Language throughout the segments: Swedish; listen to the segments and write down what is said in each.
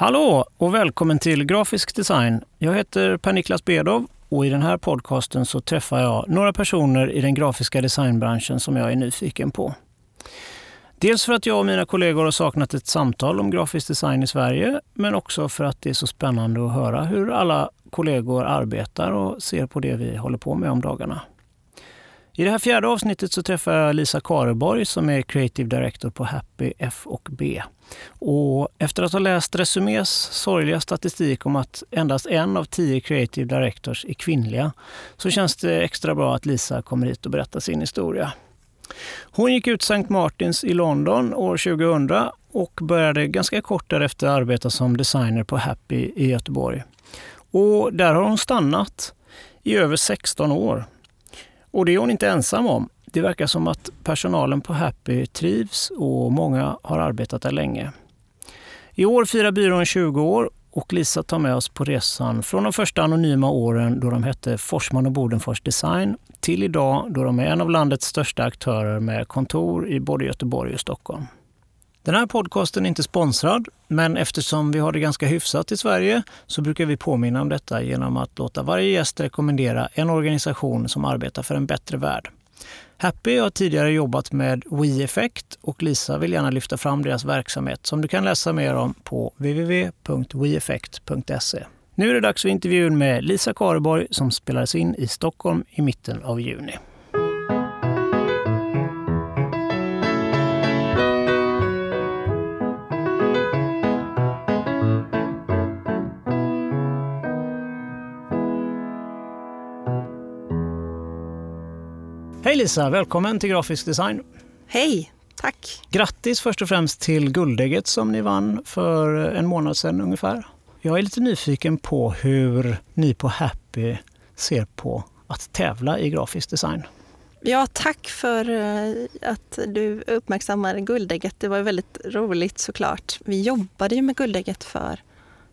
Hallå och välkommen till Grafisk design. Jag heter Per-Niklas Bedov och i den här podcasten så träffar jag några personer i den grafiska designbranschen som jag är nyfiken på. Dels för att jag och mina kollegor har saknat ett samtal om grafisk design i Sverige, men också för att det är så spännande att höra hur alla kollegor arbetar och ser på det vi håller på med om dagarna. I det här fjärde avsnittet så träffar jag Lisa Kareborg som är Creative Director på Happy F och B. Och efter att ha läst Resumés sorgliga statistik om att endast en av tio Creative Directors är kvinnliga så känns det extra bra att Lisa kommer hit och berättar sin historia. Hon gick ut St. Martins i London år 2000 och började ganska kort därefter arbeta som designer på Happy i Göteborg. Och där har hon stannat i över 16 år. Och det är hon inte ensam om. Det verkar som att personalen på Happy trivs och många har arbetat där länge. I år firar byrån 20 år och Lisa tar med oss på resan från de första anonyma åren då de hette Forsman och Bodenfors Design till idag då de är en av landets största aktörer med kontor i både Göteborg och Stockholm. Den här podcasten är inte sponsrad, men eftersom vi har det ganska hyfsat i Sverige så brukar vi påminna om detta genom att låta varje gäst rekommendera en organisation som arbetar för en bättre värld. Happy har tidigare jobbat med WeEffect och Lisa vill gärna lyfta fram deras verksamhet som du kan läsa mer om på www.weeffect.se. Nu är det dags för intervjun med Lisa Kareborg som spelades in i Stockholm i mitten av juni. Hej Lisa, välkommen till Grafisk design. Hej, tack. Grattis först och främst till guldägget som ni vann för en månad sedan ungefär. Jag är lite nyfiken på hur ni på Happy ser på att tävla i grafisk design. Ja, tack för eh, att du uppmärksammar guldägget. Det var väldigt roligt såklart. Vi jobbade ju med guldägget för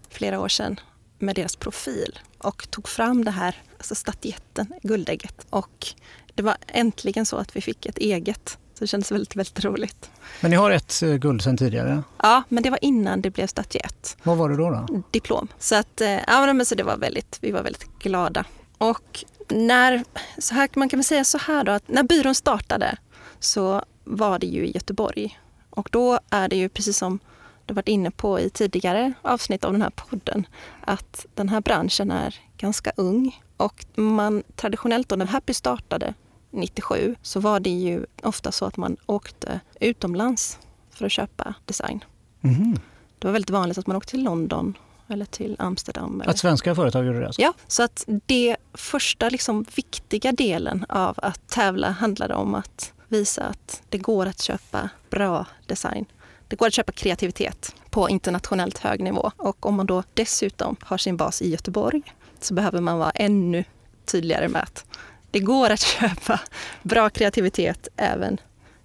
flera år sedan med deras profil och tog fram det här, alltså statyetten, guldägget. Och det var äntligen så att vi fick ett eget. Så det kändes väldigt, väldigt roligt. Men ni har ett eh, guld sedan tidigare? Ja, men det var innan det blev statyett. Vad var det då? då? Diplom. Så, att, eh, ja, men så det var väldigt, vi var väldigt glada. Och när, så här, man kan väl säga så här då, att när byrån startade så var det ju i Göteborg. Och då är det ju precis som du varit inne på i tidigare avsnitt av den här podden, att den här branschen är ganska ung. Och man traditionellt då när Happy startade 97 så var det ju ofta så att man åkte utomlands för att köpa design. Mm. Det var väldigt vanligt att man åkte till London eller till Amsterdam. Eller... Att svenska företag gjorde det? Alltså. Ja, så att det första liksom viktiga delen av att tävla handlade om att visa att det går att köpa bra design. Det går att köpa kreativitet på internationellt hög nivå. Och om man då dessutom har sin bas i Göteborg så behöver man vara ännu tydligare med att det går att köpa bra kreativitet även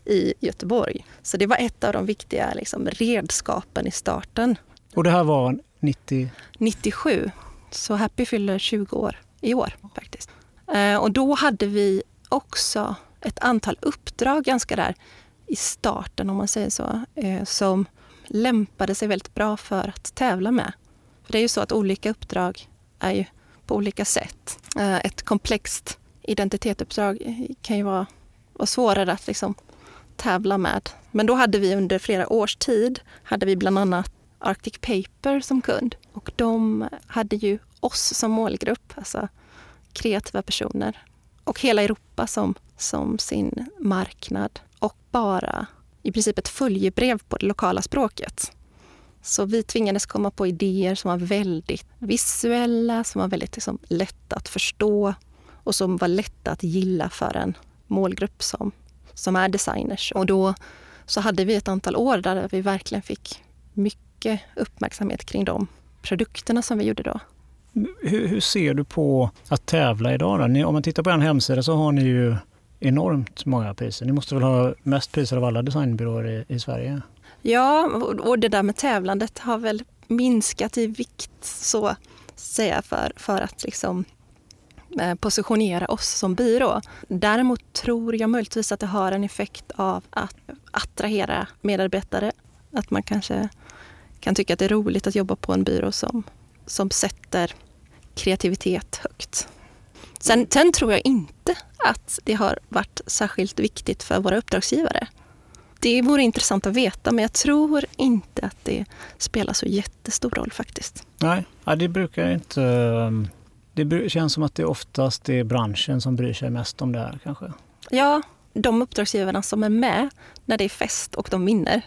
i Göteborg. Så det var ett av de viktiga liksom, redskapen i starten. Och det här var 90? 97. Så Happy fyller 20 år i år faktiskt. Eh, och då hade vi också ett antal uppdrag ganska där i starten om man säger så, eh, som lämpade sig väldigt bra för att tävla med. För det är ju så att olika uppdrag är ju på olika sätt. Eh, ett komplext identitetsuppdrag kan ju vara, vara svårare att liksom tävla med. Men då hade vi under flera års tid, hade vi bland annat Arctic Paper som kund. Och de hade ju oss som målgrupp, alltså kreativa personer. Och hela Europa som, som sin marknad. Och bara i princip ett följebrev på det lokala språket. Så vi tvingades komma på idéer som var väldigt visuella, som var väldigt liksom, lätta att förstå och som var lätta att gilla för en målgrupp som, som är designers. Och då så hade vi ett antal år där vi verkligen fick mycket uppmärksamhet kring de produkterna som vi gjorde då. Hur, hur ser du på att tävla idag? Då? Ni, om man tittar på en hemsida så har ni ju enormt många priser. Ni måste väl ha mest priser av alla designbyråer i, i Sverige? Ja, och det där med tävlandet har väl minskat i vikt så säga för, för att liksom Eh, positionera oss som byrå. Däremot tror jag möjligtvis att det har en effekt av att attrahera medarbetare. Att man kanske kan tycka att det är roligt att jobba på en byrå som, som sätter kreativitet högt. Sen, sen tror jag inte att det har varit särskilt viktigt för våra uppdragsgivare. Det vore intressant att veta, men jag tror inte att det spelar så jättestor roll faktiskt. Nej, det brukar inte... Ehm, det känns som att det oftast är branschen som bryr sig mest om det här kanske. Ja, de uppdragsgivarna som är med när det är fest och de vinner,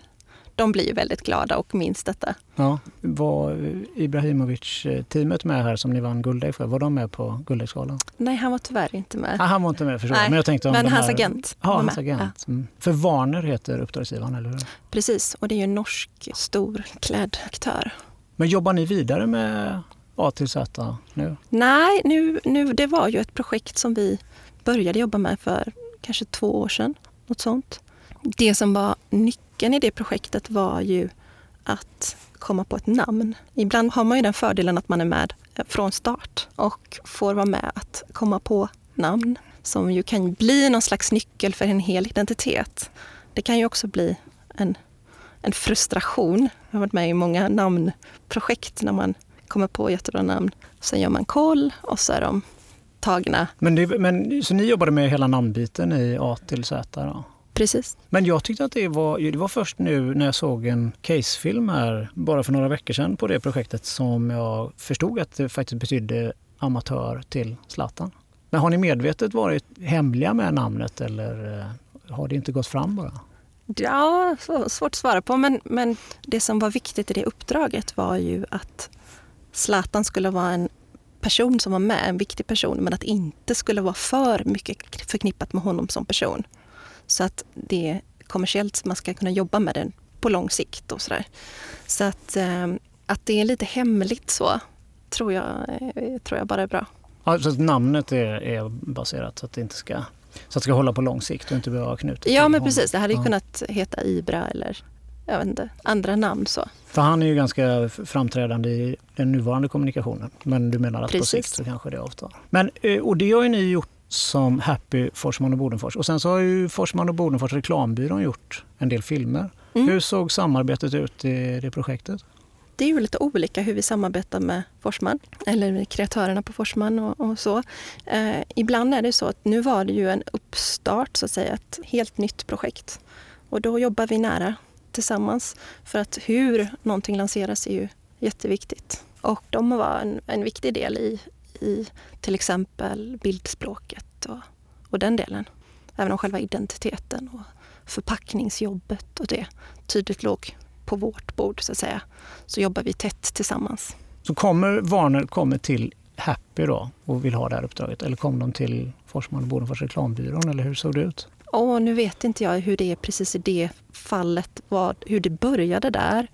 de blir väldigt glada och minns detta. Ja, var Ibrahimovic-teamet med här som ni vann guldägg för? Var de med på guldäggsgalan? Nej, han var tyvärr inte med. Ah, han var inte med, förstår Nej, Men, jag tänkte om men hans här... agent ja, hans agent. Ja. Mm. För Warner heter uppdragsgivaren, eller hur? Precis, och det är ju en norsk stor klädaktör. Men jobbar ni vidare med A till nu? Nej, nu, nu, det var ju ett projekt som vi började jobba med för kanske två år sedan. Något sånt. Det som var nyckeln i det projektet var ju att komma på ett namn. Ibland har man ju den fördelen att man är med eh, från start och får vara med att komma på namn som ju kan bli någon slags nyckel för en hel identitet. Det kan ju också bli en, en frustration. Jag har varit med i många namnprojekt när man kommer på jättebra namn. Sen gör man koll och så är de tagna. Men, det, men Så ni jobbade med hela namnbiten i A till Z? Då? Precis. Men jag tyckte att det var, det var först nu när jag såg en casefilm här, bara för några veckor sedan på det projektet, som jag förstod att det faktiskt betydde amatör till Zlatan. Men har ni medvetet varit hemliga med namnet eller eh, har det inte gått fram bara? Ja, svårt att svara på. Men, men det som var viktigt i det uppdraget var ju att Zlatan skulle vara en person som var med, en viktig person, men att det inte skulle vara för mycket förknippat med honom som person. Så att det är kommersiellt, man ska kunna jobba med den på lång sikt och sådär. Så att, eh, att det är lite hemligt så, tror jag, eh, tror jag bara är bra. Ja, så namnet är, är baserat så att det inte ska så att det ska hålla på lång sikt och inte behöva knutet Ja men precis, det hade ju ja. kunnat heta Ibra eller jag vet inte, andra namn så. För han är ju ganska framträdande i den nuvarande kommunikationen. Men du menar att Precis. på sikt så kanske det avtar. Men, eh, och det har ju ni gjort som Happy Forsman och Bodenfors. Och sen så har ju Forsman och Bodenfors reklambyrån gjort en del filmer. Mm. Hur såg samarbetet ut i det projektet? Det är ju lite olika hur vi samarbetar med Forsman, eller med kreatörerna på Forsman och, och så. Eh, ibland är det så att nu var det ju en uppstart, så att säga, ett helt nytt projekt. Och då jobbar vi nära tillsammans. För att hur någonting lanseras är ju jätteviktigt. Och de var en, en viktig del i, i till exempel bildspråket och, och den delen. Även om själva identiteten och förpackningsjobbet och det tydligt låg på vårt bord så att säga, så jobbar vi tätt tillsammans. Så kommer Warner kommer till Happy då och vill ha det här uppdraget eller kom de till Forsman och Bodenfors reklambyrån eller hur såg det ut? Åh, nu vet inte jag hur det är precis i det fallet, vad, hur det började där.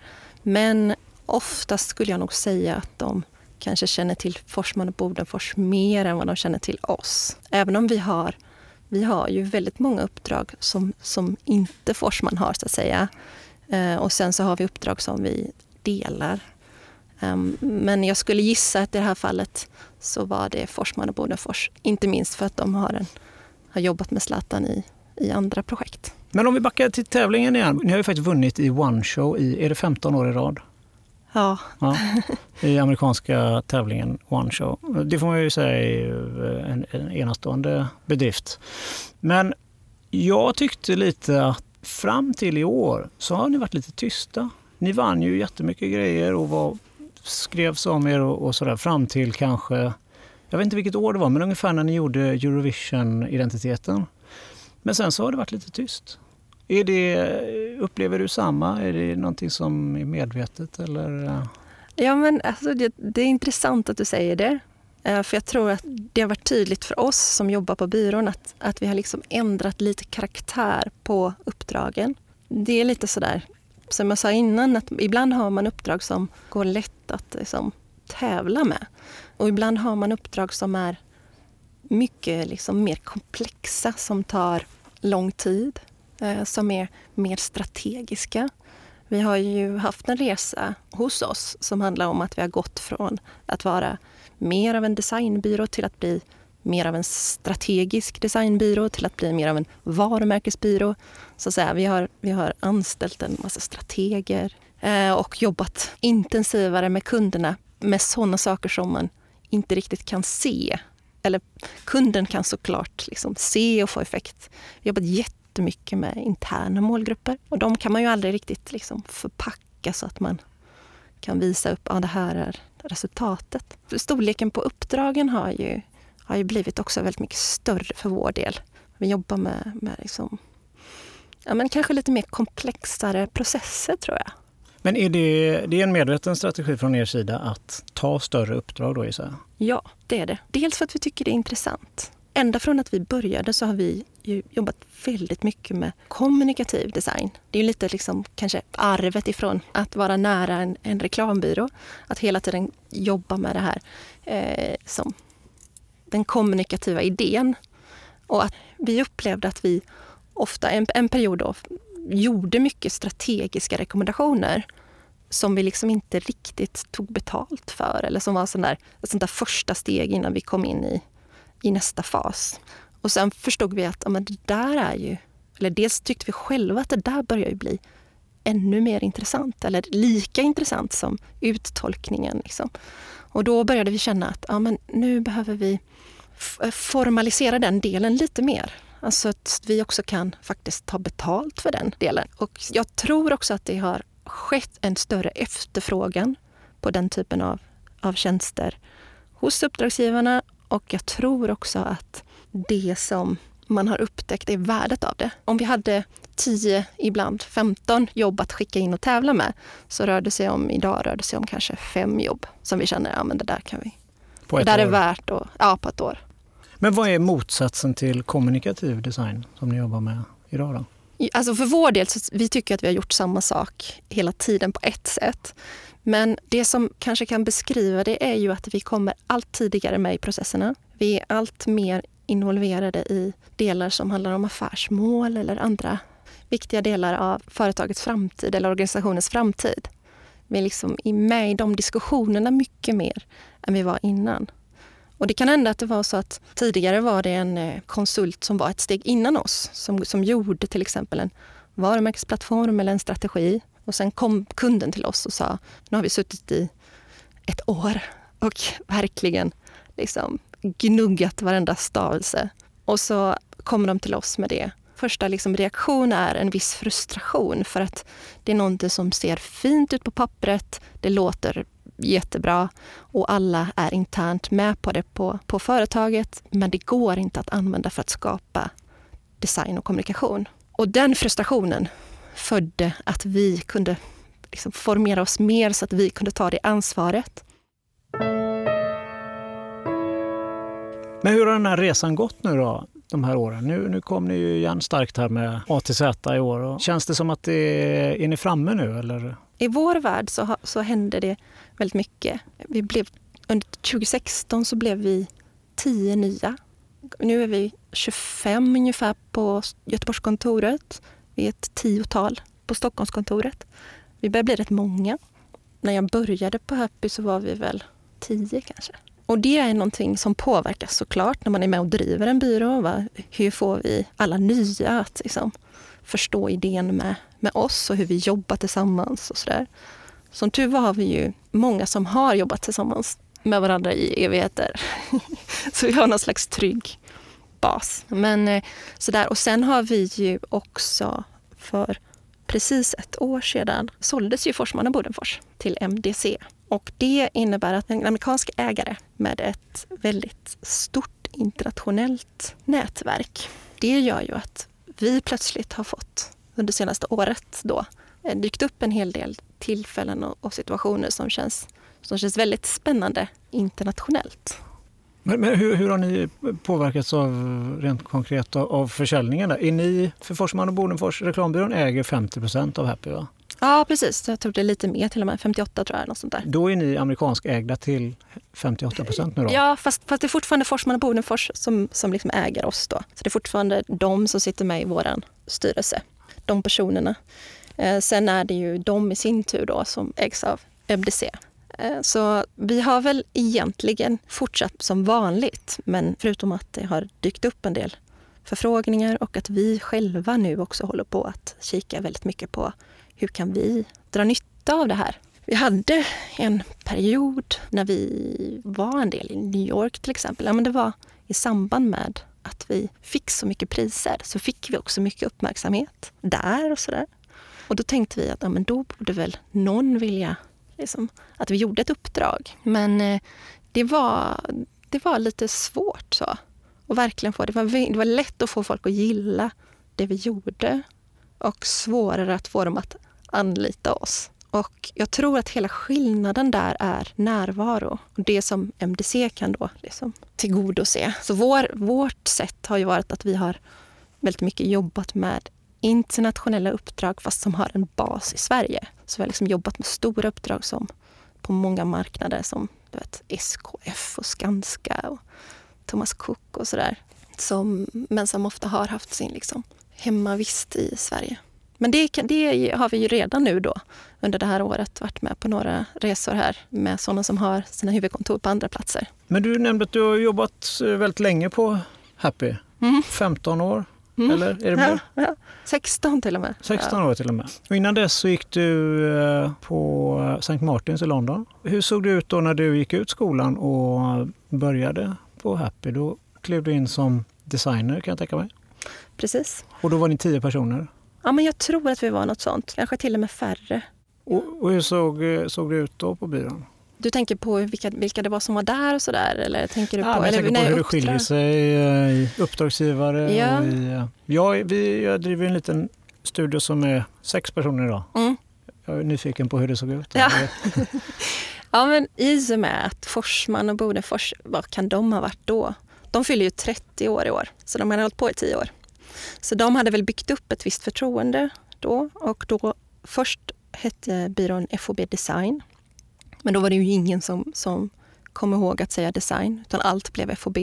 Men oftast skulle jag nog säga att de kanske känner till Forsman och Bodenfors mer än vad de känner till oss. Även om vi har, vi har ju väldigt många uppdrag som, som inte Forsman har, så att säga. Eh, och sen så har vi uppdrag som vi delar. Um, men jag skulle gissa att i det här fallet så var det Forsman och Bodenfors. Inte minst för att de har, en, har jobbat med Zlatan i i andra projekt. Men om vi backar till tävlingen igen. Ni har ju faktiskt vunnit i One Show i, är det 15 år i rad? Ja. ja. I amerikanska tävlingen One Show. Det får man ju säga är en, en enastående bedrift. Men jag tyckte lite att fram till i år så har ni varit lite tysta. Ni vann ju jättemycket grejer och var, skrevs om er och, och sådär fram till kanske, jag vet inte vilket år det var, men ungefär när ni gjorde Eurovision-identiteten. Men sen så har det varit lite tyst. Är det, upplever du samma? Är det någonting som är medvetet? Eller? Eh? Ja, men alltså det, det är intressant att du säger det. Eh, för jag tror att det har varit tydligt för oss som jobbar på byrån att, att vi har liksom ändrat lite karaktär på uppdragen. Det är lite sådär, som jag sa innan, att ibland har man uppdrag som går lätt att liksom, tävla med. Och ibland har man uppdrag som är mycket liksom mer komplexa som tar lång tid, eh, som är mer strategiska. Vi har ju haft en resa hos oss som handlar om att vi har gått från att vara mer av en designbyrå till att bli mer av en strategisk designbyrå till att bli mer av en varumärkesbyrå. Så att säga, vi, har, vi har anställt en massa strateger. eh, och jobbat intensivare med kunderna med sådana saker som man inte riktigt kan se. Eller kunden kan såklart liksom se och få effekt. Vi har Jobbat jättemycket med interna målgrupper och de kan man ju aldrig riktigt liksom förpacka så att man kan visa upp att ja, det här är resultatet. Storleken på uppdragen har ju, har ju blivit också väldigt mycket större för vår del. Vi jobbar med, med liksom, ja, men kanske lite mer komplexare processer tror jag. Men är det, det är en medveten strategi från er sida att ta större uppdrag då gissar Ja, det är det. Dels för att vi tycker det är intressant. Ända från att vi började så har vi jobbat väldigt mycket med kommunikativ design. Det är lite liksom kanske arvet ifrån att vara nära en, en reklambyrå. Att hela tiden jobba med det här eh, som den kommunikativa idén. Och att vi upplevde att vi ofta, en, en period då, gjorde mycket strategiska rekommendationer som vi liksom inte riktigt tog betalt för eller som var sån där, ett sånt där första steg innan vi kom in i, i nästa fas. Och sen förstod vi att ja, men det där är ju, eller dels tyckte vi själva att det där börjar ju bli ännu mer intressant eller lika intressant som uttolkningen. Liksom. Och då började vi känna att ja, men nu behöver vi formalisera den delen lite mer. Alltså att vi också kan faktiskt ta betalt för den delen. Och jag tror också att det har skett en större efterfrågan på den typen av, av tjänster hos uppdragsgivarna och jag tror också att det som man har upptäckt är värdet av det. Om vi hade 10, ibland 15 jobb att skicka in och tävla med så rör det sig om, idag rör det sig om kanske fem jobb som vi känner, ja men det där kan vi. På ett där år. är värt att, ja på ett år. Men vad är motsatsen till kommunikativ design som ni jobbar med idag då? Alltså för vår del, så vi tycker att vi har gjort samma sak hela tiden på ett sätt. Men det som kanske kan beskriva det är ju att vi kommer allt tidigare med i processerna. Vi är allt mer involverade i delar som handlar om affärsmål eller andra viktiga delar av företagets framtid eller organisationens framtid. Vi är liksom med i de diskussionerna mycket mer än vi var innan. Och det kan hända att det var så att tidigare var det en eh, konsult som var ett steg innan oss som, som gjorde till exempel en varumärkesplattform eller en strategi. Och sen kom kunden till oss och sa, nu har vi suttit i ett år och verkligen liksom gnuggat varenda stavelse. Och så kommer de till oss med det. Första liksom reaktion är en viss frustration för att det är någonting som ser fint ut på pappret. Det låter jättebra och alla är internt med på det på, på företaget. Men det går inte att använda för att skapa design och kommunikation. Och den frustrationen födde att vi kunde liksom formera oss mer så att vi kunde ta det ansvaret. Men hur har den här resan gått nu då? de här åren. Nu, nu kom ni ju igen starkt här med A till Z i år. Och känns det som att det är, är ni framme nu? Eller? I vår värld så, så hände det väldigt mycket. Vi blev, under 2016 så blev vi tio nya. Nu är vi 25 ungefär på Göteborgskontoret. Vi är ett tiotal på Stockholmskontoret. Vi börjar bli rätt många. När jag började på Happy så var vi väl tio kanske. Och det är någonting som påverkas såklart när man är med och driver en byrå. Va? Hur får vi alla nya att liksom, förstå idén med, med oss och hur vi jobbar tillsammans och sådär. Som tur var har vi ju många som har jobbat tillsammans med varandra i evigheter. så vi har någon slags trygg bas. Men eh, sådär. Och sen har vi ju också för precis ett år sedan såldes ju Forsman och Bodenfors till MDC. Och det innebär att en amerikansk ägare med ett väldigt stort internationellt nätverk. Det gör ju att vi plötsligt har fått under senaste året då eh, dykt upp en hel del tillfällen och, situationer som känns, som känns väldigt spännande internationellt. Men, men hur, hur, har ni påverkats av, rent konkret av, av försäljningen? Där? Är ni, för Forsman och Bodenfors, reklambyrån äger 50 procent av Happy va? Ja precis, jag tror det är lite mer till och med, 58 tror jag. Något sånt där. Då är ni amerikanskägda till 58 procent nu då? Ja, fast, fast det är fortfarande Forsman och Bodenfors som, som liksom äger oss då. Så det är fortfarande de som sitter med i vår styrelse, de personerna. Eh, sen är det ju de i sin tur då som ägs av MDC. Eh, så vi har väl egentligen fortsatt som vanligt, men förutom att det har dykt upp en del förfrågningar och att vi själva nu också håller på att kika väldigt mycket på hur kan vi dra nytta av det här. Vi hade en period när vi var en del i New York till exempel. Ja, men det var i samband med att vi fick så mycket priser så fick vi också mycket uppmärksamhet där och sådär. Och då tänkte vi att ja, men då borde väl någon vilja liksom, att vi gjorde ett uppdrag. Men eh, det, var, det var lite svårt så. Och verkligen få, det, var, det var lätt att få folk att gilla det vi gjorde och svårare att få dem att anlita oss. Och jag tror att hela skillnaden där är närvaro. Och det som MDC kan då liksom tillgodose. Så vår, vårt sätt har ju varit att vi har väldigt mycket jobbat med internationella uppdrag fast som har en bas i Sverige. Så vi har liksom jobbat med stora uppdrag som på många marknader som du vet, SKF och Skanska och Thomas Cook och sådär. Som, men som ofta har haft sin liksom, hemmavist i Sverige. Men det, det, har vi ju redan nu då under det här året varit med på några resor här med sådana som har sina huvudkontor på andra platser. Men du nämnde att du har jobbat väldigt länge på Happy. Mm. 15 år, mm. eller? Är det mer? Ja, ja. 16 till och med. 16 år till och med. Och innan dess så gick du eh, på St. Martins i London. Hur såg det ut då när du gick ut skolan och började på Happy? Då klev du in som designer kan jag tänka mig. Precis. Och då var ni tio personer? Ja, men jag tror att vi var något sånt. Kanske till och med färre. Och, och hur såg, såg det ut då på byrån? Du tänker på vilka, vilka det var som var där och sådär? Eller tänker du ja, på, jag eller, tänker på hur det skiljer sig eh, i uppdragsgivare. Ja. Och i, eh, ja, vi, jag driver en liten studio som är sex personer idag. Mm. Jag är nyfiken på hur det såg ut. Ja. ja, men i och med att Forsman och Bodefors, vad kan de ha varit då? De fyller ju 30 år i år, så de har hållit på i 10 år. Så de hade väl byggt upp ett visst förtroende då och då först hette byrån FOB Design. Men då var det ju ingen som, som kom ihåg att säga design, utan allt blev FOB.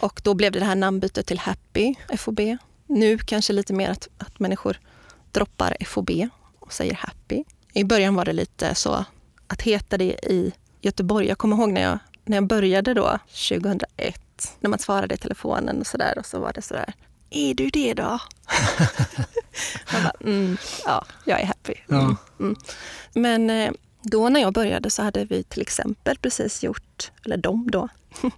Och då blev det det här namnbytet till Happy FOB. Nu kanske lite mer att, att människor droppar FOB och säger Happy. I början var det lite så att heta det i Göteborg. Jag kommer ihåg när jag, när jag började då, 2001, när man svarade i telefonen och sådär och så var det sådär är du det då? bara, mm, ja, jag är happy. Mm, mm. Men eh, då när jag började så hade vi till exempel precis gjort, eller de då,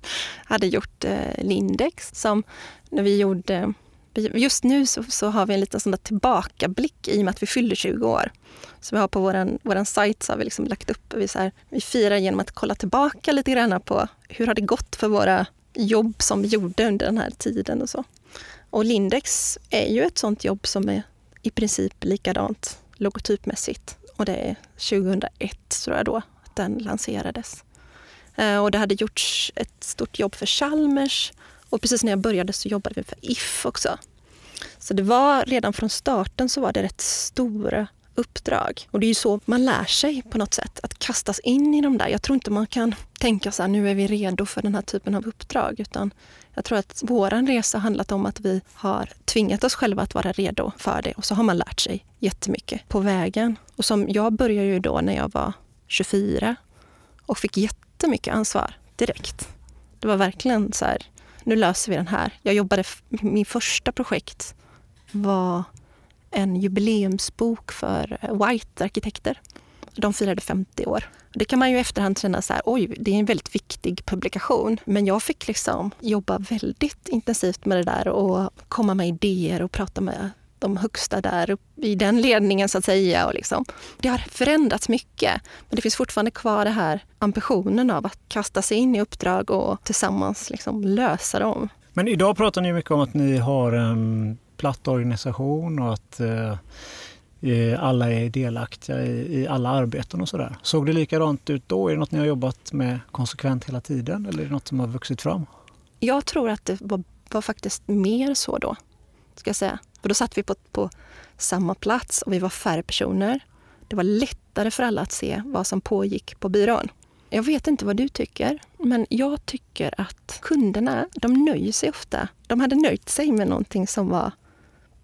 hade gjort eh, Lindex som när vi gjorde Just nu så, så, har vi en liten sån tillbakablick i och med att vi fyller 20 år. Så vi har på vår våran sajt så har vi liksom lagt upp, vi, så här, vi firar genom att kolla tillbaka lite grann på hur har det gått för våra jobb som vi gjorde under den här tiden och så. Och Lindex är ju ett sånt jobb som är i princip likadant logotypmässigt. Och det är 2001 tror jag då att den lanserades. Eh, och det hade gjorts ett stort jobb för Chalmers och precis när jag började så jobbade vi för If också. Så det var redan från starten så var det rätt stora uppdrag. Och det är ju så man lär sig på något sätt, att kastas in i de där. Jag tror inte man kan tänka så här, nu är vi redo för den här typen av uppdrag. Utan jag tror att vår resa har handlat om att vi har tvingat oss själva att vara redo för det. Och så har man lärt sig jättemycket på vägen. Och som jag började ju då när jag var 24 och fick jättemycket ansvar direkt. Det var verkligen så här, nu löser vi den här. Jag jobbade, min första projekt var en jubileumsbok för White-arkitekter. De firade 50 år. Det kan man ju i efterhand känna så här, oj, det är en väldigt viktig publikation. Men jag fick liksom jobba väldigt intensivt med det där och komma med idéer och prata med de högsta där i den ledningen så att säga. Och liksom. Det har förändrats mycket, men det finns fortfarande kvar den här ambitionen av att kasta sig in i uppdrag och tillsammans liksom lösa dem. Men idag pratar ni mycket om att ni har en platt organisation och att eh, Eh, alla är delaktiga i, i alla arbeten och sådär. Såg det likadant ut då? Är det något ni har jobbat med konsekvent hela tiden eller är det något som har vuxit fram? Jag tror att det var, var faktiskt mer så då, ska jag säga. För då satt vi på, på samma plats och vi var färre personer. Det var lättare för alla att se vad som pågick på byrån. Jag vet inte vad du tycker, men jag tycker att kunderna, de nöjer sig ofta. De hade nöjt sig med någonting som var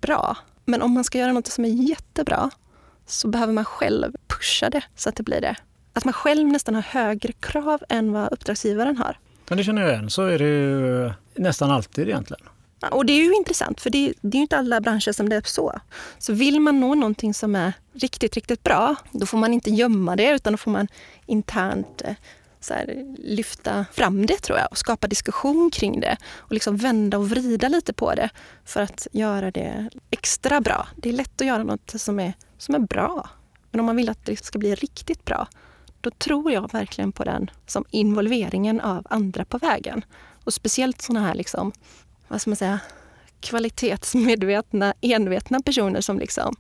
bra. Men om man ska göra något som är jättebra så behöver man själv pusha det så att det blir det. Att man själv nästan har högre krav än vad uppdragsgivaren har. Men det känner jag igen, så är det ju nästan alltid egentligen. Och det är ju intressant, för det, det är ju inte alla branscher som det är så. Så vill man nå någonting som är riktigt, riktigt bra, då får man inte gömma det, utan då får man internt eh, så här, lyfta fram det tror jag och skapa diskussion kring det och liksom vända och vrida lite på det för att göra det extra bra. Det är lätt att göra något som är, som är bra. Men om man vill att det ska bli riktigt bra, då tror jag verkligen på den som involveringen av andra på vägen. Och speciellt sådana här, liksom, vad ska man säga, kvalitetsmedvetna, envetna personer som liksom,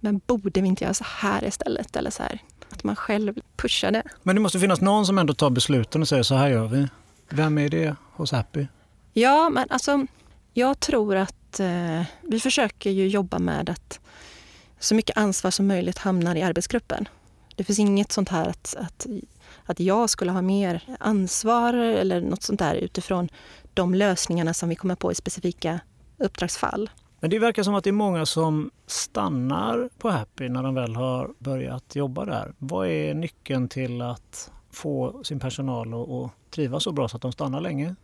men borde vi inte göra så här istället? Eller så här, att man själv pushar det. Men det måste finnas någon som ändå tar besluten och säger så här gör vi. Vem är det hos Happy? Ja, men alltså jag tror att eh, vi försöker ju jobba med att så mycket ansvar som möjligt hamnar i arbetsgruppen. Det finns inget sånt här att, att, att jag skulle ha mer ansvar eller något sånt där utifrån de lösningarna som vi kommer på i specifika uppdragsfall. Men det verkar som att det är många som stannar på Happy när de väl har börjat jobba där. Vad är nyckeln till att få sin personal att trivas så bra så att de stannar länge?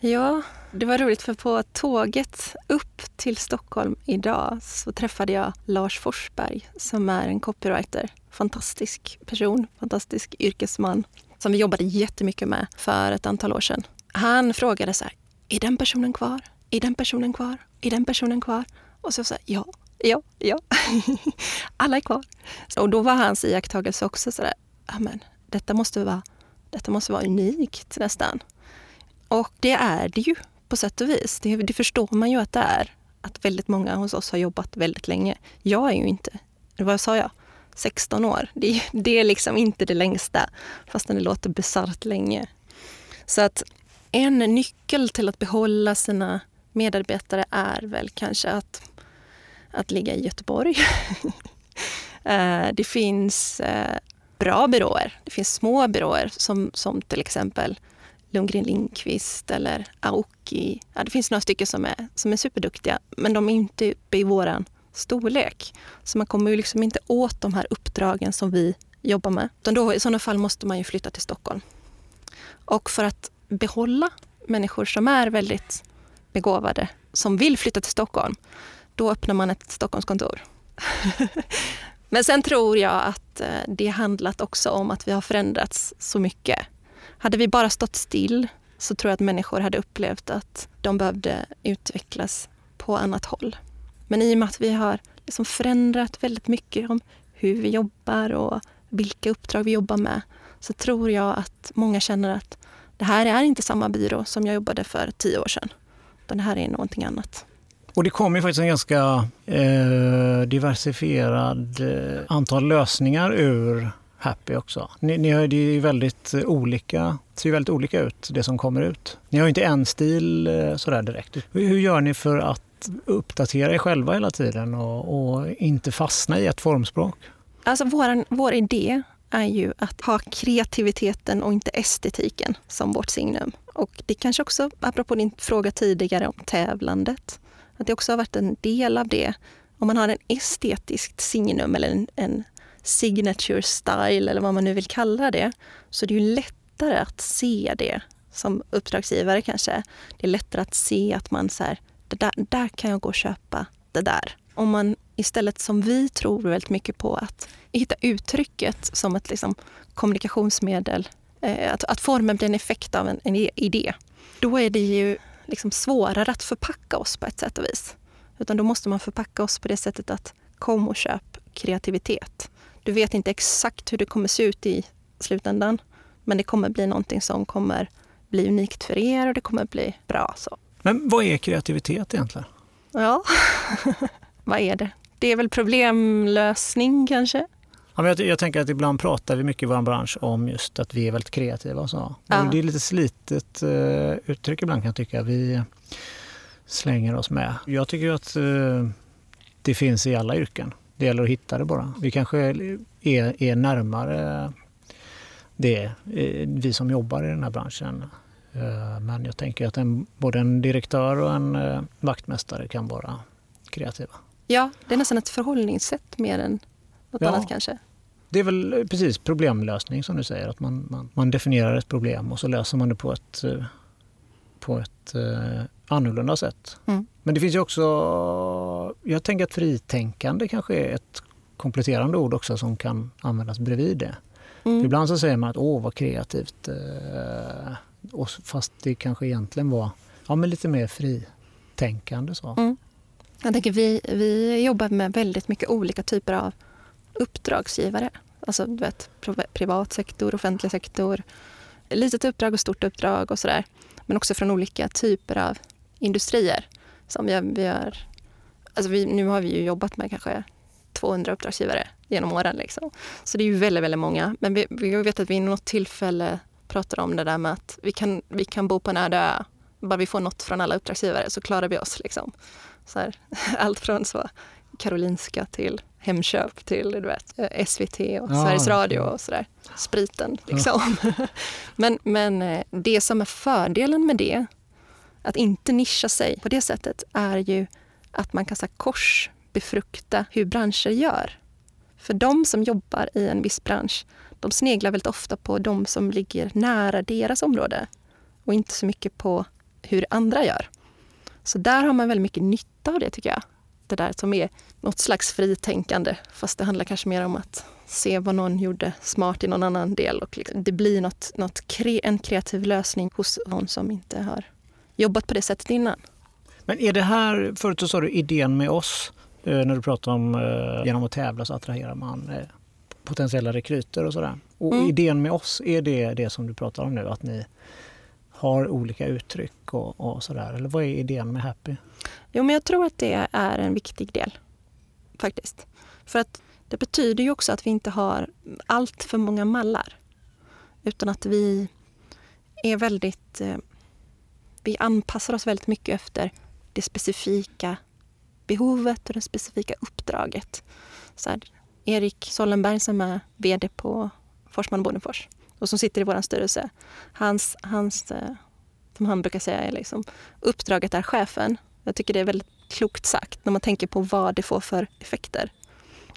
Ja, det var roligt för på tåget upp till Stockholm idag så träffade jag Lars Forsberg som är en copywriter. Fantastisk person, fantastisk yrkesman som vi jobbade jättemycket med för ett antal år sedan. Han frågade så här, är den personen kvar? Är den personen kvar? Är den personen kvar? Och så sa jag, ja, ja, ja. Alla är kvar. Och då var hans iakttagelse också sådär, men detta måste vara, detta måste vara unikt nästan. Och det är det ju på sätt och vis. Det, det, förstår man ju att det är. Att väldigt många hos oss har jobbat väldigt länge. Jag är ju inte, vad sa jag? 16 år. Det, det är liksom inte det längsta, fastän det låter bisarrt länge. Så att en nyckel till att behålla sina medarbetare är väl kanske att, att ligga i Göteborg. Eh, det finns eh, bra byråer. Det finns små byråer som, som till exempel Lundgren Lindqvist eller Aoki. Ja, det finns några stycken som är, som är superduktiga, men de är inte uppe i våran storlek. Så man kommer ju liksom inte åt de här uppdragen som vi jobbar med. Utan då, I sådana fall måste man ju flytta till Stockholm. Och för att behålla människor som är väldigt begåvade, som vill flytta till Stockholm, då öppnar man ett Stockholmskontor. Men sen tror jag att eh, det handlat också om att vi har förändrats så mycket. Hade vi bara stått still så tror jag att människor hade upplevt att de behövde utvecklas på annat håll. Men i och med att vi har liksom förändrat väldigt mycket om hur vi jobbar och vilka uppdrag vi jobbar med så tror jag att många känner att det här är inte samma byrå som jag jobbade för tio år sedan. Utan det här är någonting annat. Och det kommer faktiskt en ganska eh, diversifierad eh, antal lösningar ur Happy också. Ni, ni har, det är väldigt olika, ser väldigt olika ut det som kommer ut. Ni har ju inte en stil eh, sådär direkt. Hur, hur gör ni för att uppdatera er själva hela tiden och, och inte fastna i ett formspråk? Alltså vår, vår idé är ju att ha kreativiteten och inte estetiken som vårt signum. Och det kanske också, apropå din fråga tidigare om tävlandet, att det också har varit en del av det. Om man har en estetiskt signum eller en, en signature style eller vad man nu vill kalla det, så det är ju lättare att se det som uppdragsgivare kanske. Det är lättare att se att man så här, det där, där kan jag gå och köpa det där. Om man istället som vi tror väldigt mycket på att hitta uttrycket som ett liksom, kommunikationsmedel, eh, att, att formen blir en effekt av en, en idé, då är det ju liksom svårare att förpacka oss på ett sätt och vis. Utan då måste man förpacka oss på det sättet att kom och köp kreativitet. Du vet inte exakt hur det kommer se ut i slutändan, men det kommer bli någonting som kommer bli unikt för er och det kommer bli bra. så. Men vad är kreativitet egentligen? Ja, vad är det? Det är väl problemlösning kanske? Ja, men jag, jag, tänker att ibland pratar vi mycket i vår bransch om just att vi är väldigt kreativa och så. Ja. Det är lite slitet uh, uttryck ibland kan jag tycka. Vi slänger oss med. Jag tycker att uh, det finns i alla yrken. Det gäller att hitta det bara. Vi kanske är, är närmare det, eh, vi som jobbar i den här branschen. Men jag tänker att en, både en direktör och en vaktmästare kan vara kreativa. Ja, det är nästan ett förhållningssätt mer än något ja. annat kanske. Det är väl precis problemlösning som du säger, att man, man, man, definierar ett problem och så löser man det på ett, på ett uh, annorlunda sätt. Mm. Men det finns ju också, jag tänker att fritänkande kanske är ett kompletterande ord också som kan användas bredvid det. Mm. Ibland så säger man att åh vad kreativt, eh, och fast det kanske egentligen var ja, men lite mer fritänkande. Så. Mm. Jag tänker vi, vi jobbar med väldigt mycket olika typer av uppdragsgivare. Alltså du vet, privat sektor, offentlig sektor, litet uppdrag och stort uppdrag och sådär. Men också från olika typer av industrier. Som vi vi har, alltså vi, nu har vi ju jobbat med kanske 200 uppdragsgivare genom åren. Liksom. Så det är ju väldigt, väldigt många. Men vi, vi vet att vi i något tillfälle pratade om det där med att vi kan, vi kan bo på en öde ö. Bara vi får något från alla uppdragsgivare så klarar vi oss. Liksom. Så här, allt från så Karolinska till Hemköp till du vet, eh, SVT och Ja, Sveriges ja. Radio och sådär. Spriten liksom. men, men eh, det som är fördelen med det, att inte nischa sig på det sättet, är ju att man kan så här, korsbefrukta hur branscher gör. För de som jobbar i en viss bransch, de sneglar väldigt ofta på de som ligger nära deras område och inte så mycket på hur andra gör. Så där har man väldigt mycket nytta av det tycker jag. Det där som är något slags fritänkande fast det handlar kanske mer om att se vad någon gjorde smart i någon annan del och liksom, det blir något, något kre, en kreativ lösning hos någon som inte har jobbat på det sättet innan. Men är det här, förut så sa du idén med oss, eh, när du pratar om eh, genom att tävla så attraherar man eh, potentiella rekryter och sådär. Och Mm. idén med oss, är det det som du pratar om nu? Att ni har olika uttryck och, och sådär? Eller vad är idén med Happy? Jo, men jag tror att det är en viktig del faktiskt. För att det betyder ju också att vi inte har allt för många mallar. Utan att vi är väldigt... Eh, vi anpassar oss väldigt mycket efter det specifika behovet och det specifika uppdraget. Så här, Erik Sollenberg som är VD på Forsman Bodenfors och som sitter i vår styrelse. Hans, hans eh, som han brukar säga är liksom, uppdraget är chefen. Jag tycker det är väldigt klokt sagt när man tänker på vad det får för effekter.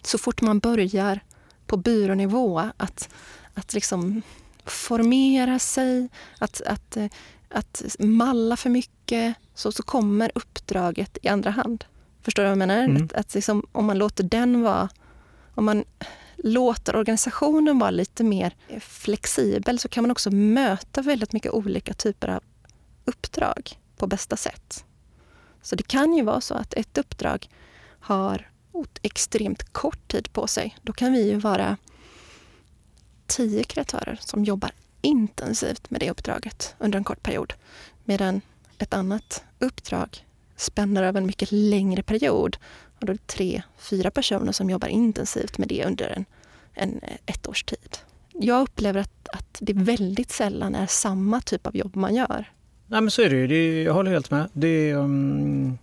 Så fort man börjar på byrånivå att, att liksom formera sig, att, att, eh, att malla för mycket, så, så kommer uppdraget i andra hand. Förstår du vad jag menar? Mm. Att, att liksom, om man låter den vara, om man låter organisationen vara lite mer eh, flexibel så kan man också möta väldigt mycket olika typer av uppdrag på bästa sätt. Så det kan ju vara så att ett uppdrag har extremt kort tid på sig. Då kan vi ju vara tio kreatörer som jobbar intensivt med det uppdraget under en kort period. Medan ett annat uppdrag spänner över en mycket längre period. Och då är det tre, fyra personer som jobbar intensivt med det under en, en ett års tid. Jag upplever att, att det väldigt sällan är samma typ av jobb man gör. Nej men så är det ju, det, jag håller helt med. Det, um,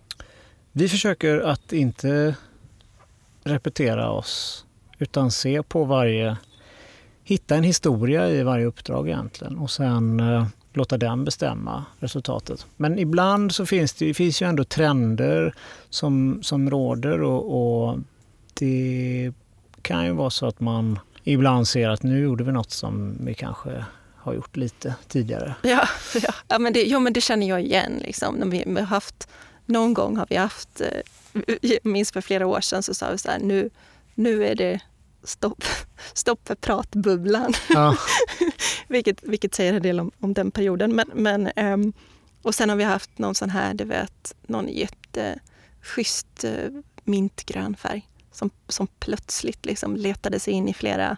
vi försöker att inte repetera oss utan se på varje, hitta en historia i varje uppdrag egentligen och sen eh, låta den bestämma resultatet. Men ibland så finns det, det finns ju ändå trender som, som råder och, och det kan ju vara så att man ibland ser att nu gjorde vi något som vi kanske har gjort lite tidigare. Ja, ja. ja, men, det, jo, men det känner jag igen. Liksom. När vi, har haft, någon gång har vi haft, eh, minst jag minns för flera år sedan så sa vi så här, nu, nu är det stopp, stopp för pratbubblan. Ja. vilket, vilket säger en del om, om den perioden. Men, men, ehm, och sen har vi haft någon sån här, du vet, någon jätteschysst eh, mintgrön färg som, som plötsligt liksom letade sig in i flera,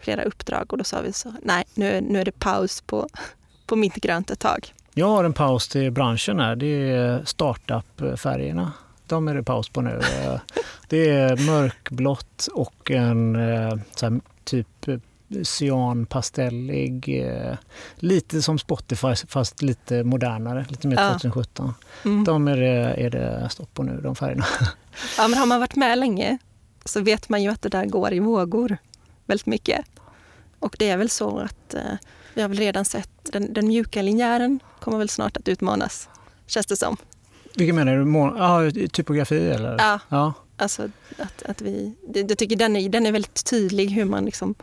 flera uppdrag och då sa vi så, nej nu, nu är det paus på, på mintgrönt ett tag. Jag har en paus till branschen här. Det är startup-färgerna. De är det paus på nu. Eh, Det är mörkblått och en eh, här, typ cyanpastellig. eh, Lite som Spotify fast lite modernare, lite mer Ja. 2017. Mm. De är det, är det stopp på nu, de färgerna. Ja, men har man varit med länge så vet man ju att det där går i vågor väldigt mycket. Och det är väl så att eh, vi har väl redan sett den, den mjuka linjären kommer väl snart att utmanas, känns det som. Vilken menar du? Må- Ja, typografi eller? Ja, ja. alltså att, att vi... Jag tycker den är, den är väldigt tydlig hur man liksom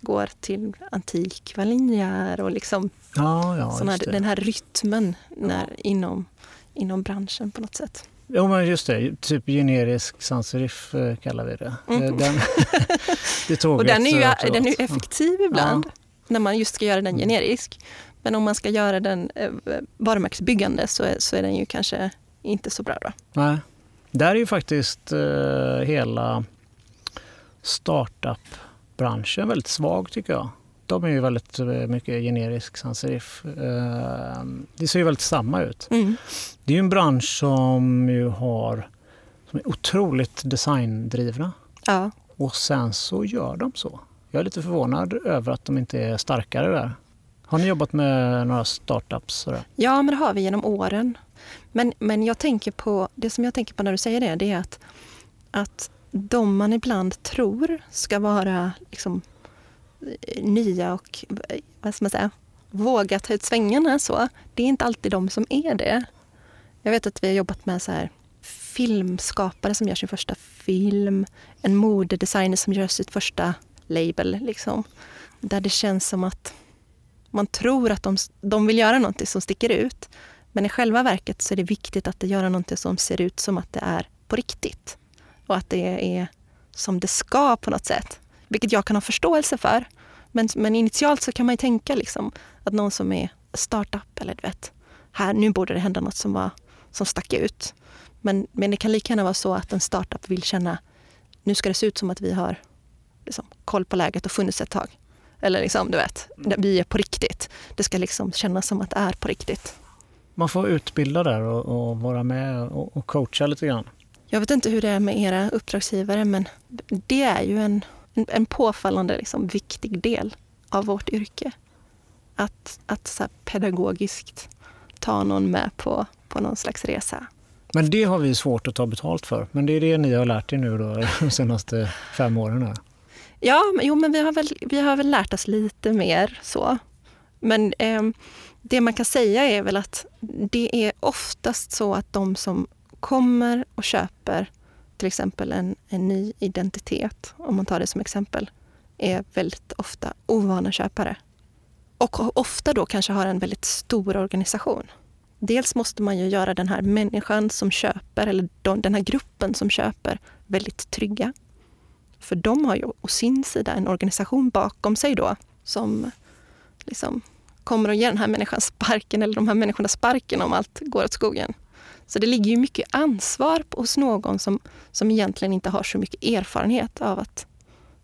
går till antikva linjär och liksom Ja, ja här, den här rytmen när, inom, inom branschen på något sätt. Jo, men just det. Typ generisk sans serif eh, kallar vi det. Mm. Eh, Den, det Och den är ju, den är ju effektiv ibland när man just ska göra den Mm. generisk. Men om man ska göra den eh, varumärkesbyggande så är, så är den ju kanske inte så bra då. Nej. Där är ju faktiskt eh, hela startup-branschen väldigt svag tycker jag. De är ju väldigt eh, mycket generisk sans serif. Eh, det ser ju väldigt samma ut. Mm. Det är ju en bransch som ju har som är otroligt designdrivna Ja. och sen så gör de så. Jag är lite förvånad över att de inte är starkare där. Har ni jobbat med några startups? Sådär? ja, men det har vi genom åren. Men, men jag tänker på, det som jag tänker på när du säger det, det är att, att de man ibland tror ska vara liksom, eh, nya och eh, vad ska man säga, våga ta ut svängarna så, det är inte alltid de som är det. Jag vet att vi har jobbat med så här filmskapare som gör sin första film, en modedesigner som gör sitt första label. Liksom, där det känns som att man tror att de, de vill göra något som sticker ut. Men i själva verket så är det viktigt att det gör något som ser ut som att det är på riktigt. Och att det är som det ska på något sätt. Vilket jag kan ha förståelse för. Men, men initialt så kan man ju tänka liksom att någon som är startup eller du vet, här nu borde det hända något som, var, som stack ut. Men, men det kan lika gärna vara så att en startup vill känna, nu ska det se ut som att vi har liksom, koll på läget och funnits ett tag. Eller liksom, du vet, vi är på riktigt. Det ska liksom kännas som att det är på riktigt. Man får utbilda där och, och vara med och, och coacha lite grann. Jag vet inte hur det är med era uppdragsgivare men det är ju en, en, en påfallande liksom, viktig del av vårt yrke. Att, att så pedagogiskt ta någon med på, på någon slags resa. Men det har vi svårt att ta betalt för. Men det är det ni har lärt er nu då, de senaste fem åren. Här. Ja, men, jo, men vi har, väl, vi har väl lärt oss lite mer så. Men eh, det man kan säga är väl att det är oftast så att de som kommer och köper till exempel en, en ny identitet, om man tar det som exempel, är väldigt ofta ovana köpare. Och ofta då kanske har en väldigt stor organisation. Dels måste man ju göra den här människan som köper, eller de, den här gruppen som köper, väldigt trygga. För de har ju å sin sida en organisation bakom sig då som liksom kommer att ge den här människan sparken eller de här människorna sparken om allt går åt skogen. Så det ligger ju mycket ansvar hos någon som, som egentligen inte har så mycket erfarenhet av att,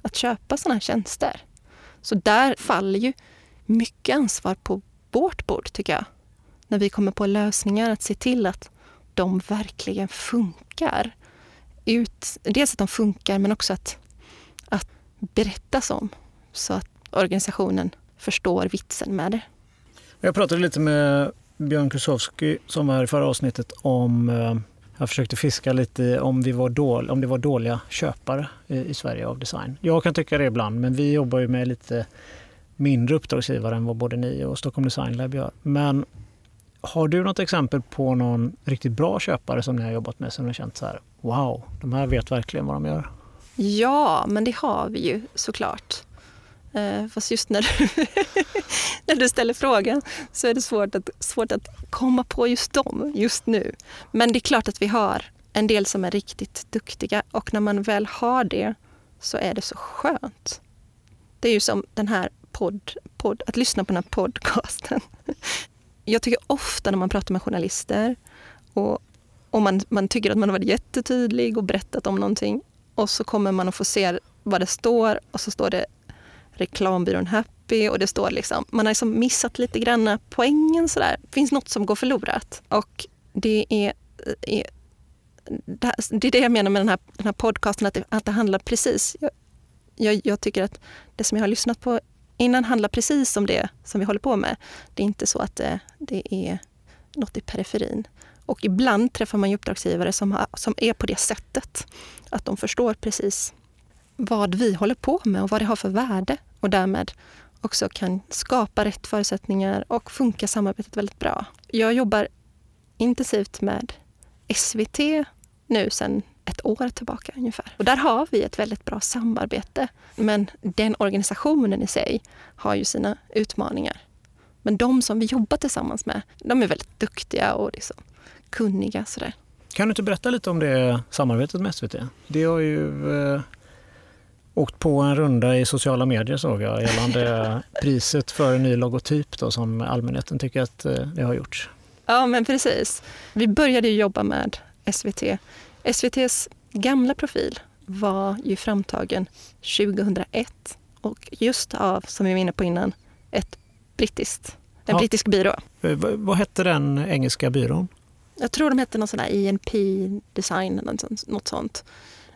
att köpa sådana här tjänster. Så där faller ju mycket ansvar på vårt bord tycker jag. När vi kommer på lösningar att se till att de verkligen funkar. Ut, dels att de funkar men också att, att berättas om så att organisationen förstår vitsen med det. Jag pratade lite med Björn Krusowski som var här i förra avsnittet om eh, jag försökte fiska lite om, vi var dåliga, om det var dåliga köpare i, i Sverige av design. Jag kan tycka det ibland, men vi jobbar ju med lite mindre uppdragsgivare än vad både ni och Stockholm Design Lab gör. Men har du något exempel på någon riktigt bra köpare som ni har jobbat med som ni har känt så här, wow, de här vet verkligen vad de gör? Ja, men det har vi ju såklart. Eh, fast just när du, när du ställer frågan så är det svårt att, svårt att komma på just dem just nu. Men det är klart att vi har en del som är riktigt duktiga och när man väl har det så är det så skönt. Det är ju som den här podd, podd att lyssna på den här podcasten. Jag tycker ofta när man pratar med journalister och, och man, man tycker att man har varit jättetydlig och berättat om någonting och så kommer man att få se vad det står och så står det reklambyrån Happy och det står liksom, man har liksom missat lite grann poängen sådär. Det finns något som går förlorat och det är, eh, är det är det jag menar med den här, den här podcasten, att det, att det handlar precis. Jag, jag, jag, tycker att det som jag har lyssnat på innan handlar precis om det som vi håller på med. Det är inte så att det, det är något i periferin. Och ibland träffar man ju uppdragsgivare som, har, som är på det sättet. Att de förstår precis vad vi håller på med och vad det har för värde och därmed också kan skapa rätt förutsättningar och funka samarbetet väldigt bra. Jag jobbar intensivt med SVT nu sedan ett år tillbaka ungefär. Och där har vi ett väldigt bra samarbete. Men den organisationen i sig har ju sina utmaningar. Men de som vi jobbar tillsammans med, de är väldigt duktiga och liksom kunniga. Sådär. Kan du inte berätta lite om det samarbetet med SVT? Det har ju eh, åkt på en runda i sociala medier såg jag gällande priset för en ny logotyp då, som allmänheten tycker att eh, det har gjorts. Ja, men precis. Vi började jobba med SVT. SVTs gamla profil var ju framtagen 2001 och just av, som vi var inne på innan, ett brittiskt, en ja. brittisk byrå. Eh, vad hette den engelska byrån? Jag tror de hette någon sån där INP Design eller något sånt.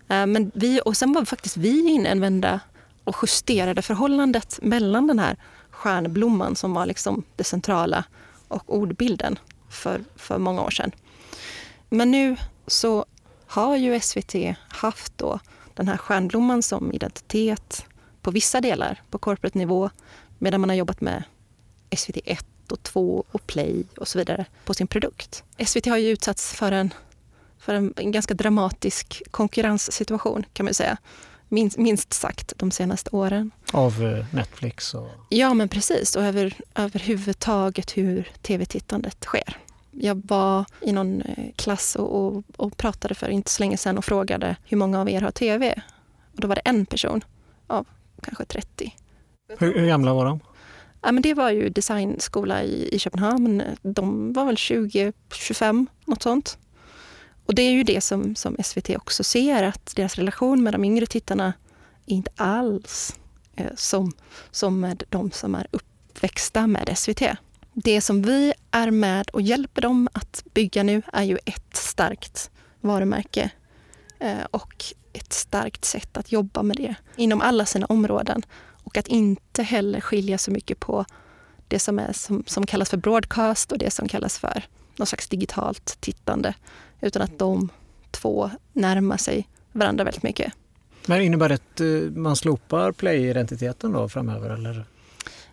Eh, men vi, och sen var faktiskt vi inne en vända och justerade förhållandet mellan den här stjärnblomman som var liksom det centrala och ordbilden för, för många år sedan. Men nu så har ju SVT haft då den här stjärnblomman som identitet på vissa delar på corporate nivå medan man har jobbat med SVT 1 och 2 och Play och så vidare på sin produkt. SVT har ju utsatts för en, för en, en ganska dramatisk konkurrenssituation kan man säga. Minst, minst sagt de senaste åren. Av eh, Netflix? Och... Ja, men precis. Och över, överhuvudtaget hur tv-tittandet sker. Jag var i någon eh, klass och, och, och, pratade för inte så länge sedan och frågade hur många av er har tv? Och då var det en person av kanske 30. Hur, hur gamla var de? Ja, men det var ju designskola i, i Köpenhamn. De var väl 20, 25, något sånt. Och det är ju det som, som SVT också ser, att deras relation med de yngre tittarna är inte alls eh, som, som med de som är uppväxta med SVT. Det som vi är med och hjälper dem att bygga nu är ju ett starkt varumärke eh, och ett starkt sätt att jobba med det inom alla sina områden. Och att inte heller skilja så mycket på det som, är, som, som kallas för broadcast och det som kallas för något slags digitalt tittande. Utan att de två närmar sig varandra väldigt mycket. Men innebär det att eh, man slopar play-identiteten då framöver? Eller?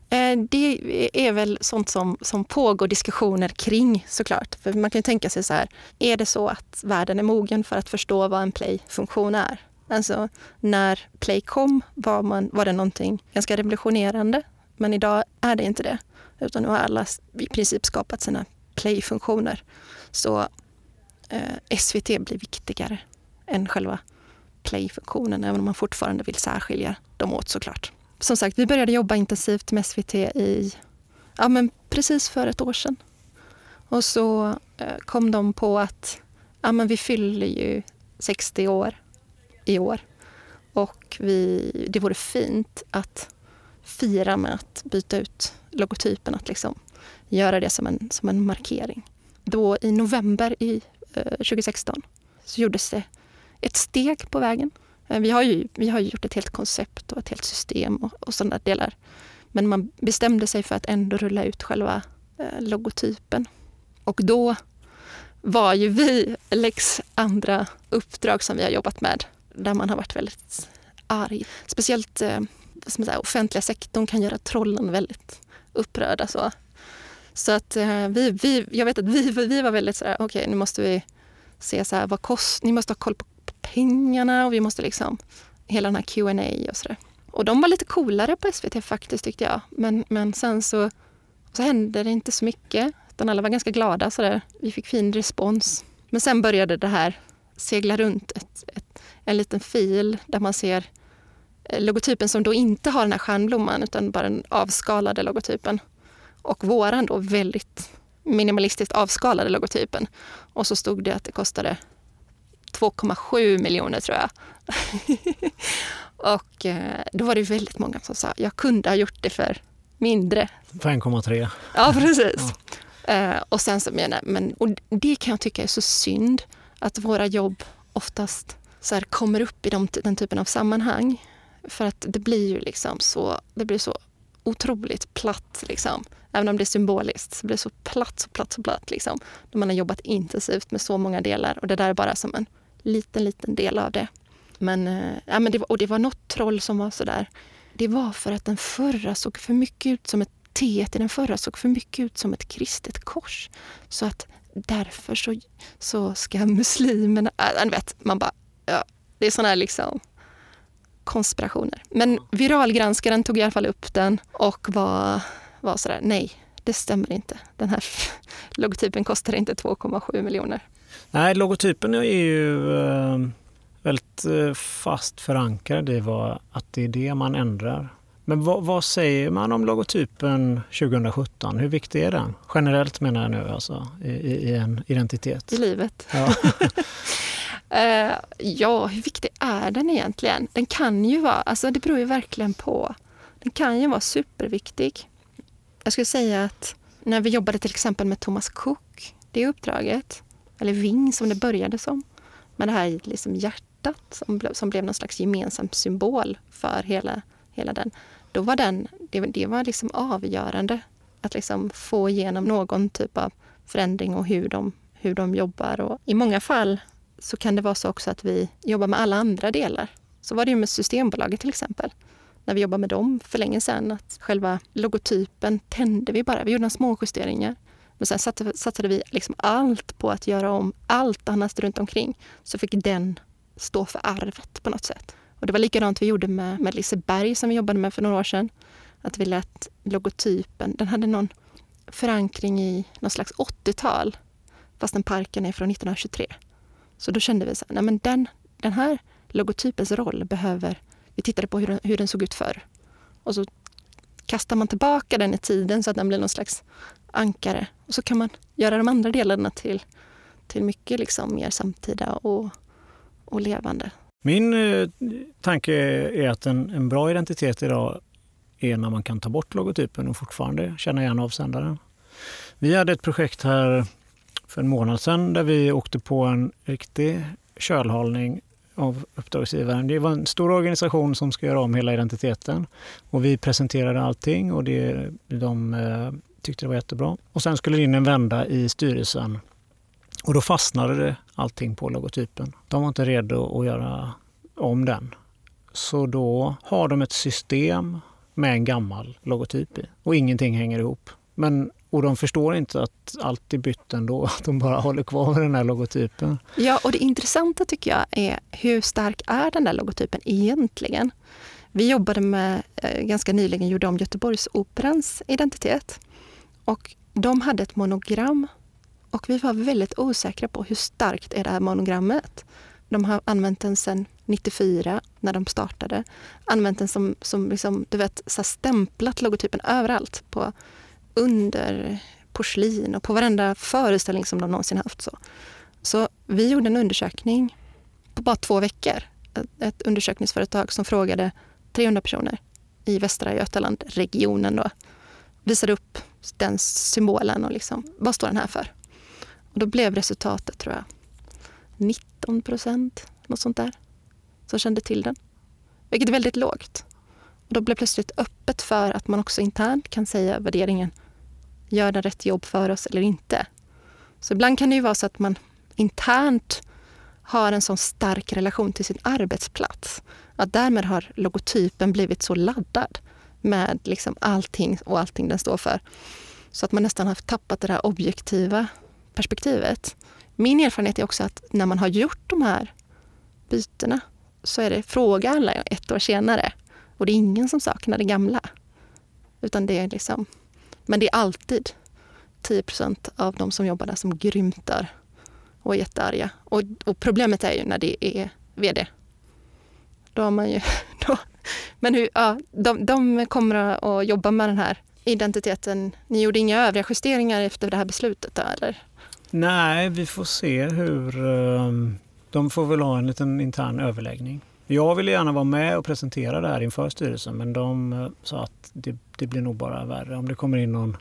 Eh, det är väl sånt som, som pågår diskussioner kring såklart. För man kan tänka sig så här, är det så att världen är mogen för att förstå vad en play-funktion är? Alltså när Play kom var, man, var det någonting ganska revolutionerande. Men idag är det inte det. Utan nu har alla i princip skapat sina Play-funktioner. Så eh, SVT blir viktigare än själva Play-funktionen. Även om man fortfarande vill särskilja dem åt såklart. Som sagt, vi började jobba intensivt med SVT i ja, men precis för ett år sedan. Och så eh, kom de på att ja, men vi fyller ju 60 år i år. Och vi, det vore fint att fira med att byta ut logotypen, att liksom göra det som en, som en markering. Då i november i eh, 2016 så gjordes det ett steg på vägen. Eh, vi har ju vi har gjort ett helt koncept och ett helt system och, och sådana delar. Men man bestämde sig för att ändå rulla ut själva eh, logotypen. Och då var ju vi Lex andra uppdrag som vi har jobbat med där man har varit väldigt arg. Speciellt eh, som säga, offentliga sektorn kan göra trollen väldigt upprörda. Så, så att eh, vi, vi, jag vet att vi, vi var väldigt så här, okej okay, nu måste vi se så här, vad kost, ni måste ha koll på pengarna och vi måste liksom, hela den här Q&A och sådär. Och de var lite coolare på SVT faktiskt tyckte jag. Men, men sen så, så hände det inte så mycket. Utan alla var ganska glada. Så där. Vi fick fin respons. Men sen började det här segla runt ett, ett, en liten fil där man ser eh, logotypen som då inte har den här stjärnblomman utan bara den avskalade logotypen. Och våran då väldigt minimalistiskt avskalade logotypen. Och så stod det att det kostade 2,7 miljoner tror jag. och eh, då var det väldigt många som sa jag kunde ha gjort det för mindre. För 1,3. Ja, precis. Ja. Eh, och sen så menar men och det kan jag tycka är så synd att våra jobb oftast så här, kommer upp i de, den typen av sammanhang. För att det blir ju liksom så, det blir så otroligt platt. Liksom. Även om det är symboliskt så blir det så platt, så platt, så platt. Liksom. Man har jobbat intensivt med så många delar och det där är bara som en liten, liten del av det. Men, eh, ja, men det, var, och det var något troll som var sådär. Det var för att den förra såg för mycket ut som ett T i den förra såg för mycket ut som ett kristet kors. Så att därför så, så ska muslimerna... Äh, vet, man bara, ja, det är såna här liksom konspirationer. Men viralgranskaren tog i alla fall upp den och var, var sådär, nej, det stämmer inte. Den här logotypen kostar inte 2,7 miljoner. Nej, logotypen är ju eh, väldigt eh, fast förankrad i vad, att det är det man ändrar. Men vad, vad, säger man om logotypen 2017? Hur viktig är den? Generellt menar jag nu, alltså, i, i en identitet. I livet? Ja. uh, ja, hur viktig är den egentligen? Den kan ju vara, alltså det beror ju verkligen på. Den kan ju vara superviktig. Jag skulle säga att när vi jobbade till exempel med Thomas Cook, det uppdraget, eller Ving som det började som, med det här liksom hjärtat som, ble, som blev någon slags gemensam symbol för hela, hela den. Då var den, det, det var liksom avgörande att liksom få igenom någon typ av förändring och hur de, hur de jobbar. Och I många fall så kan det vara så också att vi jobbar med alla andra delar. Så var det ju med Systembolaget till exempel. När vi jobbade med dem för länge sedan, att själva logotypen tände vi bara. Vi gjorde några små justeringar. Men sen satsade vi liksom allt på att göra om allt annat runt omkring. Så fick den stå för arvet på något sätt. Och det var likadant vi gjorde med, med Liseberg som vi jobbade med för några år sedan. Att vi lät logotypen, den hade någon förankring i någon slags 80-tal fastän parken är från 1923. Så då kände vi så här, nej men den, den här logotypens roll behöver... Vi tittade på hur den, hur den såg ut förr. Och så kastar man tillbaka den i tiden så att den blir någon slags ankare. Och så kan man göra de andra delarna till, till mycket liksom mer samtida och, och levande. Min eh, tanke är att en, en bra identitet idag är när man kan ta bort logotypen och fortfarande känna igen avsändaren. Vi hade ett projekt här för en månad sedan där vi åkte på en riktig kölhalning av uppdragsgivaren. Det var en stor organisation som ska göra om hela identiteten och vi presenterade allting och det, de eh, tyckte det var jättebra. Och sen skulle det in en vända i styrelsen och då fastnade det allting på logotypen. De var inte redo att göra om den. Så då har de ett system med en gammal logotyp i och ingenting hänger ihop. Men, och de förstår inte att allt är bytt ändå, att de bara håller kvar med den här logotypen. Ja, och det intressanta tycker jag är hur stark är den där logotypen egentligen? Vi jobbade med, eh, ganska nyligen gjorde om Göteborgsoperans identitet. Och de hade ett monogram och vi var väldigt osäkra på hur starkt är det här monogrammet. De har använt den sedan 94 när de startade. Använt den som, som liksom, du vet, så stämplat logotypen överallt. På under porslin och på varenda föreställning som de någonsin haft. Så, så vi gjorde en undersökning på bara två veckor. Ett undersökningsföretag som frågade 300 personer i Västra Götaland, regionen då. Visade upp den symbolen och liksom, vad står den här för? Och då blev resultatet, tror jag, 19 procent, något sånt där, som kände till den. Vilket är väldigt lågt. Och då blev plötsligt öppet för att man också internt kan säga värderingen, gör den rätt jobb för oss eller inte? Så ibland kan det ju vara så att man internt har en sån stark relation till sin arbetsplats. Att därmed har logotypen blivit så laddad med liksom allting och allting den står för. Så att man nästan har tappat det där objektiva perspektivet. Min erfarenhet är också att när man har gjort de här bytena så är det fråga alla ett år senare. Och det är ingen som saknar det gamla. Utan det är liksom, men det är alltid 10% av de som jobbar där som grymtar och är jättearga. Och, och problemet är ju när det är vd. Då har man ju... Då, men hur, ja, de, de kommer att jobba med den här identiteten. Ni gjorde inga övriga justeringar efter det här beslutet? Eller? Nej, vi får se hur... Ehm, de får väl ha en liten intern överläggning. Jag ville gärna vara med och presentera det här inför styrelsen men de eh, sa att det, det blir nog bara värre om det kommer in någon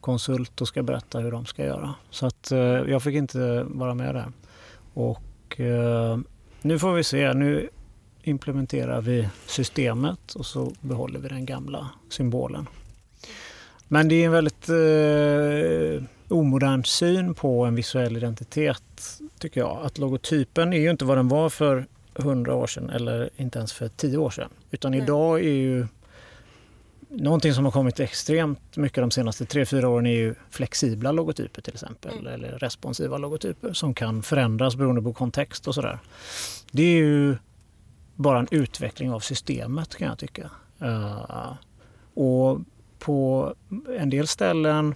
konsult och ska berätta hur de ska göra. Så att eh, jag fick inte vara med där. Och eh, nu får vi se. Nu implementerar vi systemet och så behåller vi den gamla symbolen. Men det är en väldigt eh, omodern syn på en visuell identitet, tycker jag. Att logotypen är ju inte vad den var för hundra år sedan eller inte ens för tio år sedan. Utan Nej. idag är ju någonting som har kommit extremt mycket de senaste tre, fyra åren är ju flexibla logotyper till exempel. Mm. Eller responsiva logotyper som kan förändras beroende på kontext och sådär. Det är ju bara en utveckling av systemet kan jag tycka. Uh, och på en del ställen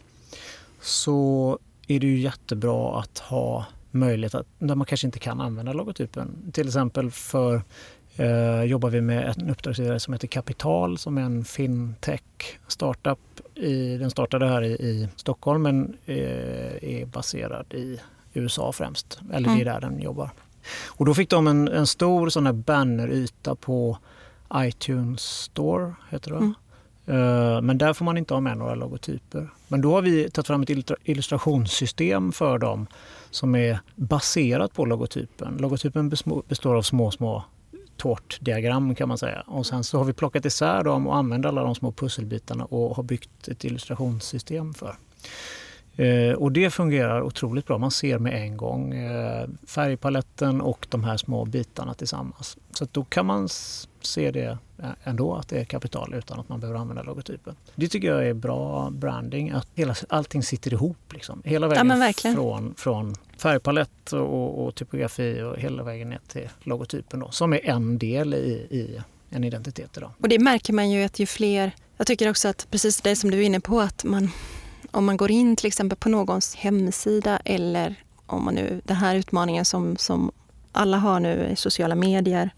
så är det ju jättebra att ha möjlighet att, där man kanske inte kan använda logotypen. Till exempel för eh, jobbar vi med en uppdragsgivare som heter Kapital som är en fintech startup. I, den startade här i, i Stockholm men eh, är baserad i USA främst. Eller det är mm. där den jobbar. Och då fick de en, en stor sån här banneryta på iTunes Store, heter det mm. Uh, men där får man inte ha med några logotyper. Men då har vi tagit fram ett illustrationssystem för dem som är baserat på logotypen. Logotypen består av små, små tårtdiagram kan man säga. Och sen så har vi plockat isär dem och använt alla de små pusselbitarna och har byggt ett illustrationssystem för. Eh, och det fungerar otroligt bra. Man ser med en gång eh, färgpaletten och de här små bitarna tillsammans. Så då kan man se det ändå att det är kapital utan att man behöver använda logotypen. Det tycker jag är bra branding, att hela, allting sitter ihop. Liksom. Hela vägen ja, från, från färgpalett och, och, typografi och hela vägen ner till logotypen då, som är en del i, i en identitet idag. Och det märker man ju att ju fler, jag tycker också att precis det som du är inne på, att man om man går in till exempel på någons hemsida eller om man nu, den här utmaningen som, som alla har nu i sociala medier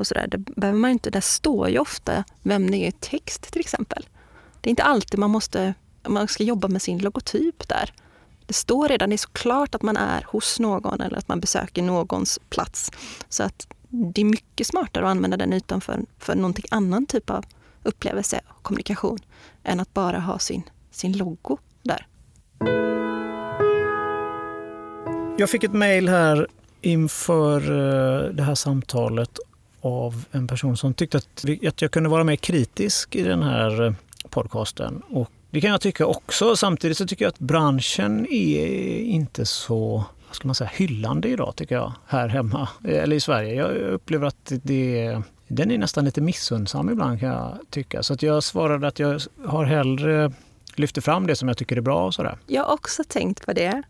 och sådär, det behöver man inte, där står ju ofta vem det är i text till exempel. Det är inte alltid man måste, man ska jobba med sin logotyp där. Det står redan, det är såklart att man är hos någon eller att man besöker någons plats. Så att det är mycket smartare att använda den ytan för, för någonting annan typ av upplevelse och kommunikation än att bara ha sin, sin logo där. Jag fick ett mejl här inför eh, det här samtalet av en person som tyckte att, att jag kunde vara mer kritisk i den här eh, podcasten. Och det kan jag tycka också. Samtidigt så tycker jag att branschen är inte så vad ska man säga, hyllande idag tycker jag, här hemma, eh, eller i Sverige. Jag upplever att det, den är nästan lite missundsam ibland kan jag tycka. Så att jag svarade att jag har hellre lyfter fram det som jag tycker är bra och sådär. Jag har också tänkt på det.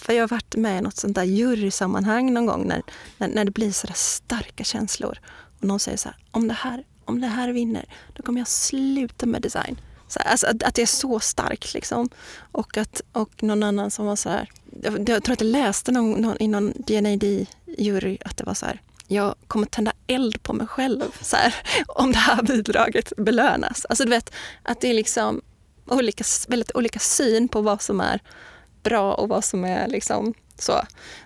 För jag har varit med i något sånt där jurysammanhang någon gång när, när, när det blir sådär starka känslor. Och någon säger så här, om det här, om det här vinner, då kommer jag sluta med design. Så, alltså, att, att det är så starkt liksom. Och, att, och någon annan som var så här, jag, jag tror att jag läste någon, någon, i någon DNAD-jury att det var så här, jag kommer tända eld på mig själv så här, om det här bidraget belönas. Alltså du vet, att det är liksom olika, väldigt olika syn på vad som är bra och vad som är liksom så.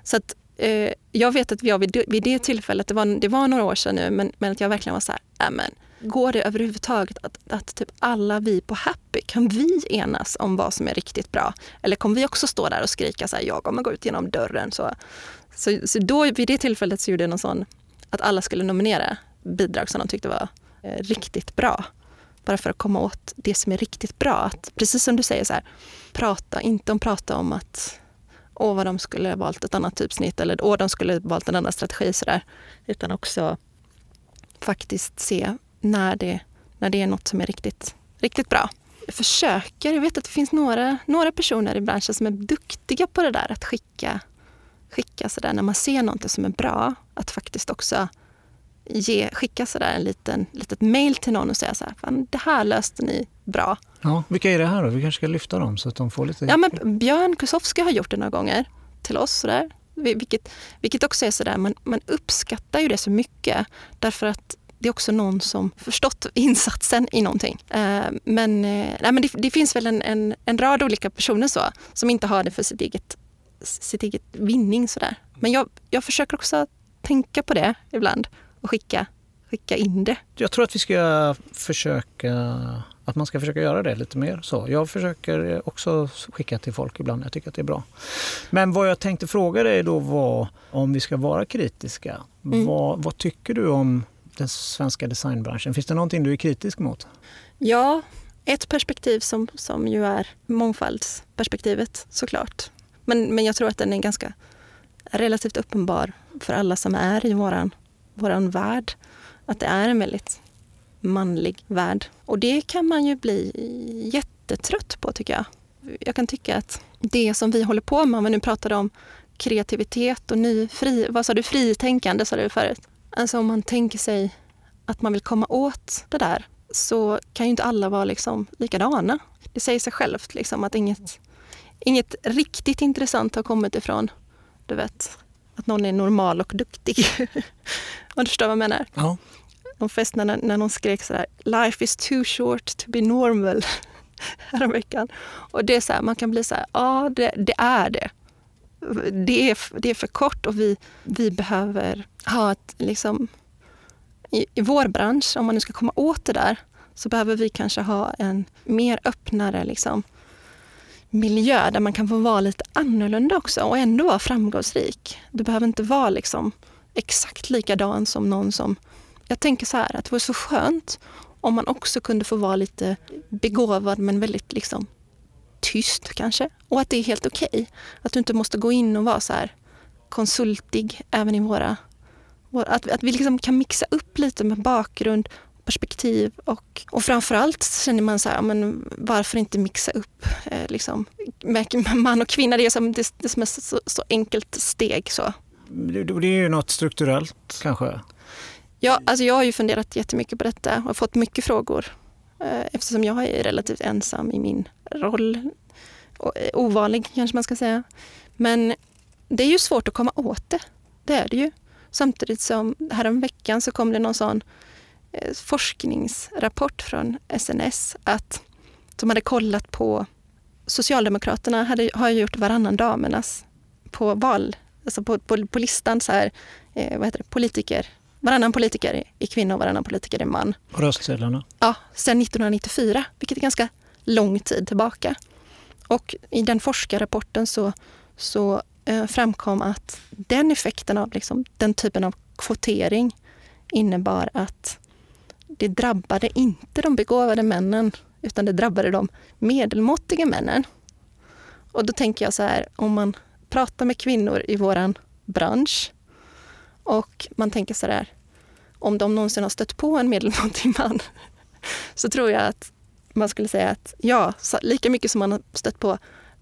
Så att eh, jag vet att jag vid, vid det tillfället, det var, det var några år sedan nu, men, men att jag verkligen var så här, men går det överhuvudtaget att, att typ alla vi på Happy, kan vi enas om vad som är riktigt bra? Eller kommer vi också stå där och skrika så här, jag kommer gå ut genom dörren? Så, så, så då vid det tillfället så gjorde jag någon sån, att alla skulle nominera bidrag som de tyckte var eh, riktigt bra. Bara för att komma åt det som är riktigt bra. Att, precis som du säger, så här, prata inte om prata om att åh, vad de skulle ha valt ett annat typsnitt eller åh, de skulle ha valt en annan strategi. Så där. Utan också faktiskt se när det, när det är något som är riktigt, riktigt bra. Jag försöker, jag vet att det finns några, några personer i branschen som är duktiga på det där att skicka, skicka sådär när man ser något som är bra, att faktiskt också ge, skicka sådär en liten, litet mail till någon och säga så här, det här löste ni bra. Ja, vilka är det här då? Vi kanske ska lyfta dem så att de får lite... Ja, men Björn Kusowski har gjort det några gånger till oss. Sådär. Vilket, vilket också är sådär, man, man uppskattar ju det så mycket därför att det är också någon som förstått insatsen i någonting. Eh, men, eh, nej, men det, det, finns väl en, en, en, rad olika personer så, som inte har det för sitt eget, sitt eget vinning. Sådär. Men jag, jag försöker också tänka på det ibland och skicka, skicka in det. Jag tror att vi ska försöka att man ska försöka göra det lite mer. så. Jag försöker också skicka till folk ibland. Jag tycker att det är bra. Men vad jag tänkte fråga dig då var om vi ska vara kritiska. Mm. Vad, vad tycker du om den svenska designbranschen? Finns det någonting du är kritisk mot? Ja, ett perspektiv som, som ju är mångfaldsperspektivet såklart. Men, men jag tror att den är ganska relativt uppenbar för alla som är i våran vår värld. Att det är en väldigt manlig värld. Och det kan man ju bli jättetrött på tycker jag. Jag kan tycka att det som vi håller på med, om vi nu pratar om kreativitet och ny, fri, vad sa du, fritänkande sa du förut. Alltså om man tänker sig att man vill komma åt det där så kan ju inte alla vara liksom likadana. Det säger sig självt liksom, att inget, inget riktigt intressant har kommit ifrån, du vet, att någon är normal och duktig. Om du förstår vad jag menar? Ja. De flesta när, när någon skrek sådär, life is too short to be normal, häromveckan. Och det är så här, man kan bli så här, ja det, det är det. Det är, det är för kort och vi, vi behöver ha ett, liksom, i, i vår bransch, om man nu ska komma åt det där, så behöver vi kanske ha en mer öppnare liksom, miljö där man kan få vara lite annorlunda också och ändå vara framgångsrik. Du behöver inte vara liksom exakt likadan som någon som... Jag tänker så här att det vore så skönt om man också kunde få vara lite begåvad men väldigt liksom tyst kanske. Och att det är helt okej. Okay. Att du inte måste gå in och vara så här konsultig även i våra... Att, att vi liksom kan mixa upp lite med bakgrund perspektiv och, och framförallt känner man så här, men varför inte mixa upp eh, liksom, man och kvinna? Det är som, det, det som är så, så enkelt steg. Så. Det, det är ju något strukturellt kanske? Ja, alltså jag har ju funderat jättemycket på detta och fått mycket frågor eh, eftersom jag är relativt ensam i min roll. Eh, ovanlig kanske man ska säga. Men det är ju svårt att komma åt det. Det är det ju. Samtidigt som häromveckan så kom det någon sån forskningsrapport från SNS att de hade kollat på Socialdemokraterna hade, har gjort varannan damernas på val, alltså på, på, på listan så här, eh, vad heter det, politiker. Varannan politiker är kvinna och varannan politiker är man. På röstsedlarna? Ja, sedan 1994, vilket är ganska lång tid tillbaka. Och i den forskarrapporten så, så eh, framkom att den effekten av liksom, den typen av kvotering innebar att det drabbade inte de begåvade männen utan det drabbade de medelmåttiga männen. Och då tänker jag så här, om man pratar med kvinnor i våran bransch och man tänker så här, om de någonsin har stött på en medelmåttig man så tror jag att man skulle säga att ja, lika mycket som man har stött på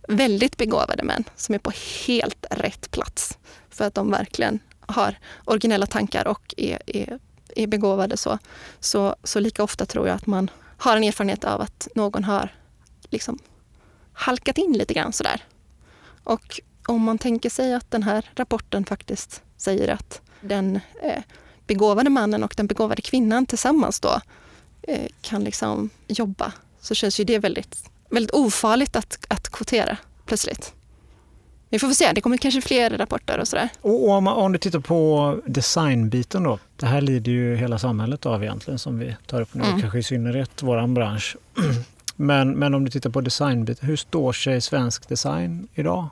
väldigt begåvade män som är på helt rätt plats för att de verkligen har originella tankar och är, är är begåvade så, så, så lika ofta tror jag att man har en erfarenhet av att någon har liksom halkat in lite grann sådär. Och om man tänker sig att den här rapporten faktiskt säger att den eh, begåvade mannen och den begåvade kvinnan tillsammans då eh, kan liksom jobba så känns ju det väldigt, väldigt ofarligt att, att kvotera plötsligt. Vi får se, det kommer kanske fler rapporter och sådär. Och om, om du tittar på designbiten då. Det här lider ju hela samhället av egentligen som vi tar upp nu, mm. kanske i synnerhet vår bransch. Men, men om du tittar på designbiten, hur står sig svensk design idag?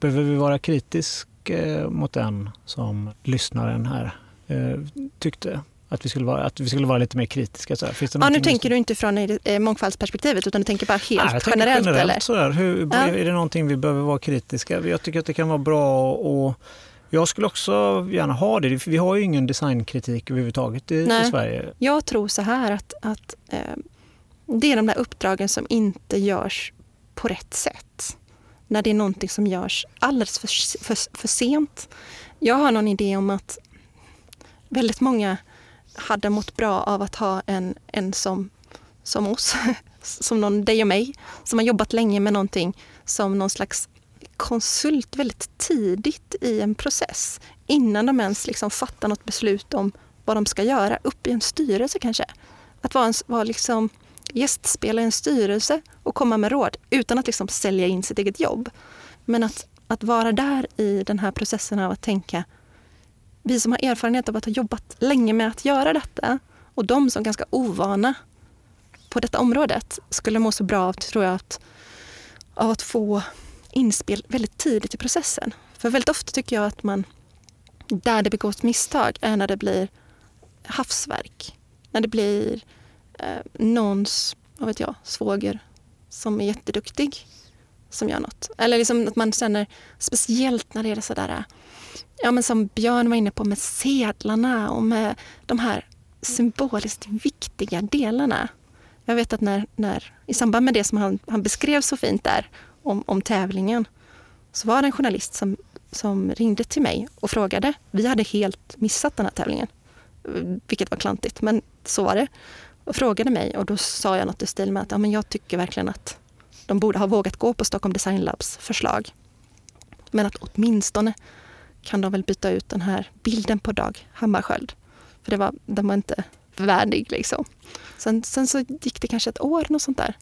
Behöver vi vara kritisk eh, mot den som lyssnaren här eh, tyckte? Att vi skulle vara, att vi skulle vara lite mer kritiska. Så ja, nu tänker du inte från eh, mångfaldsperspektivet utan du tänker bara helt Nej, jag generellt? generellt eller? Sådär. Hur, ja. Är det någonting vi behöver vara kritiska? Jag tycker att det kan vara bra och jag skulle också gärna ha det. Vi har ju ingen designkritik överhuvudtaget i, i Sverige. Jag tror så här att, att eh, det är de där uppdragen som inte görs på rätt sätt. När det är någonting som görs alldeles för, för, för sent. Jag har någon idé om att väldigt många hade mått bra av att ha en, en som, som oss, som någon, dig och mig, som har jobbat länge med någonting som någon slags konsult väldigt tidigt i en process. Innan de ens liksom fattar något beslut om vad de ska göra, upp i en styrelse kanske. Att vara, en, vara liksom gästspelare i en styrelse och komma med råd utan att liksom sälja in sitt eget jobb. Men att, att vara där i den här processen av att tänka vi som har erfarenhet av att ha jobbat länge med att göra detta och de som är ganska ovana på detta området skulle må så bra av, tror jag, att, av att få inspel väldigt tidigt i processen. För väldigt ofta tycker jag att man, där det begås misstag är när det blir havsverk. När det blir eh, någons, vad vet jag, svåger som är jätteduktig som gör något. Eller liksom att man känner, speciellt när det är sådär ja, men som Björn var inne på med sedlarna och med de här symboliskt viktiga delarna. Jag vet att när, när i samband med det som han, han beskrev så fint där om, om tävlingen så var det en journalist som, som ringde till mig och frågade. Vi hade helt missat den här tävlingen, vilket var klantigt, men så var det. och frågade mig och då sa jag något i stil med att ja, men jag tycker verkligen att de borde ha vågat gå på Stockholm Design Labs förslag. Men att åtminstone kan de väl byta ut den här bilden på Dag Hammarskjöld. För det var, den var inte värdig. Liksom. Sen, sen så gick det kanske ett år, något sånt där.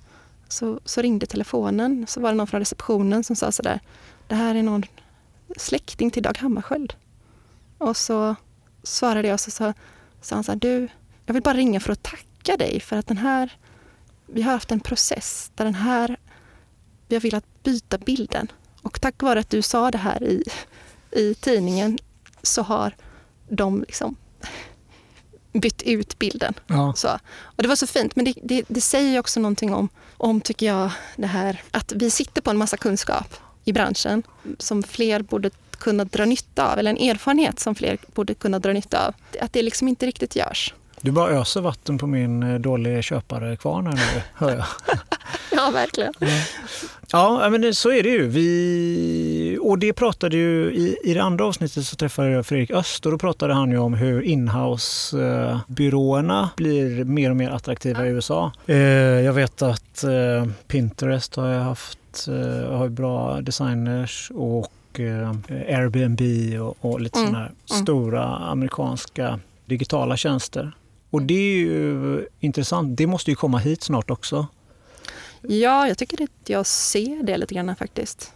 Så, så ringde telefonen. Så var det någon från receptionen som sa sådär. Det här är någon släkting till Dag Hammarskjöld. Och så svarade jag och så sa, sa han så här, du, jag vill bara ringa för att tacka dig för att den här, vi har haft en process där den här, vi har velat byta bilden. Och tack vare att du sa det här i, i tidningen så har de liksom bytt ut bilden. Ja. Så. Och det var så fint, men det, det, det, säger också någonting om, om, tycker jag, det här att vi sitter på en massa kunskap i branschen som fler borde kunna dra nytta av, eller en erfarenhet som fler borde kunna dra nytta av. Att det liksom inte riktigt görs. Du bara öser vatten på min eh, dåliga köpare-kvarn här nu, hör jag. ja, verkligen. Ja, men så är det ju. Vi, och det pratade ju, i, i det andra avsnittet så träffade jag Fredrik Öst och då pratade han ju om hur inhouse-byråerna blir mer och mer attraktiva i USA. Eh, jag vet att eh, Pinterest har haft har bra designers och Airbnb och, och lite mm. sådana här mm. stora amerikanska digitala tjänster. Och det är ju intressant. Det måste ju komma hit snart också. Ja, jag tycker att jag ser det lite grann faktiskt.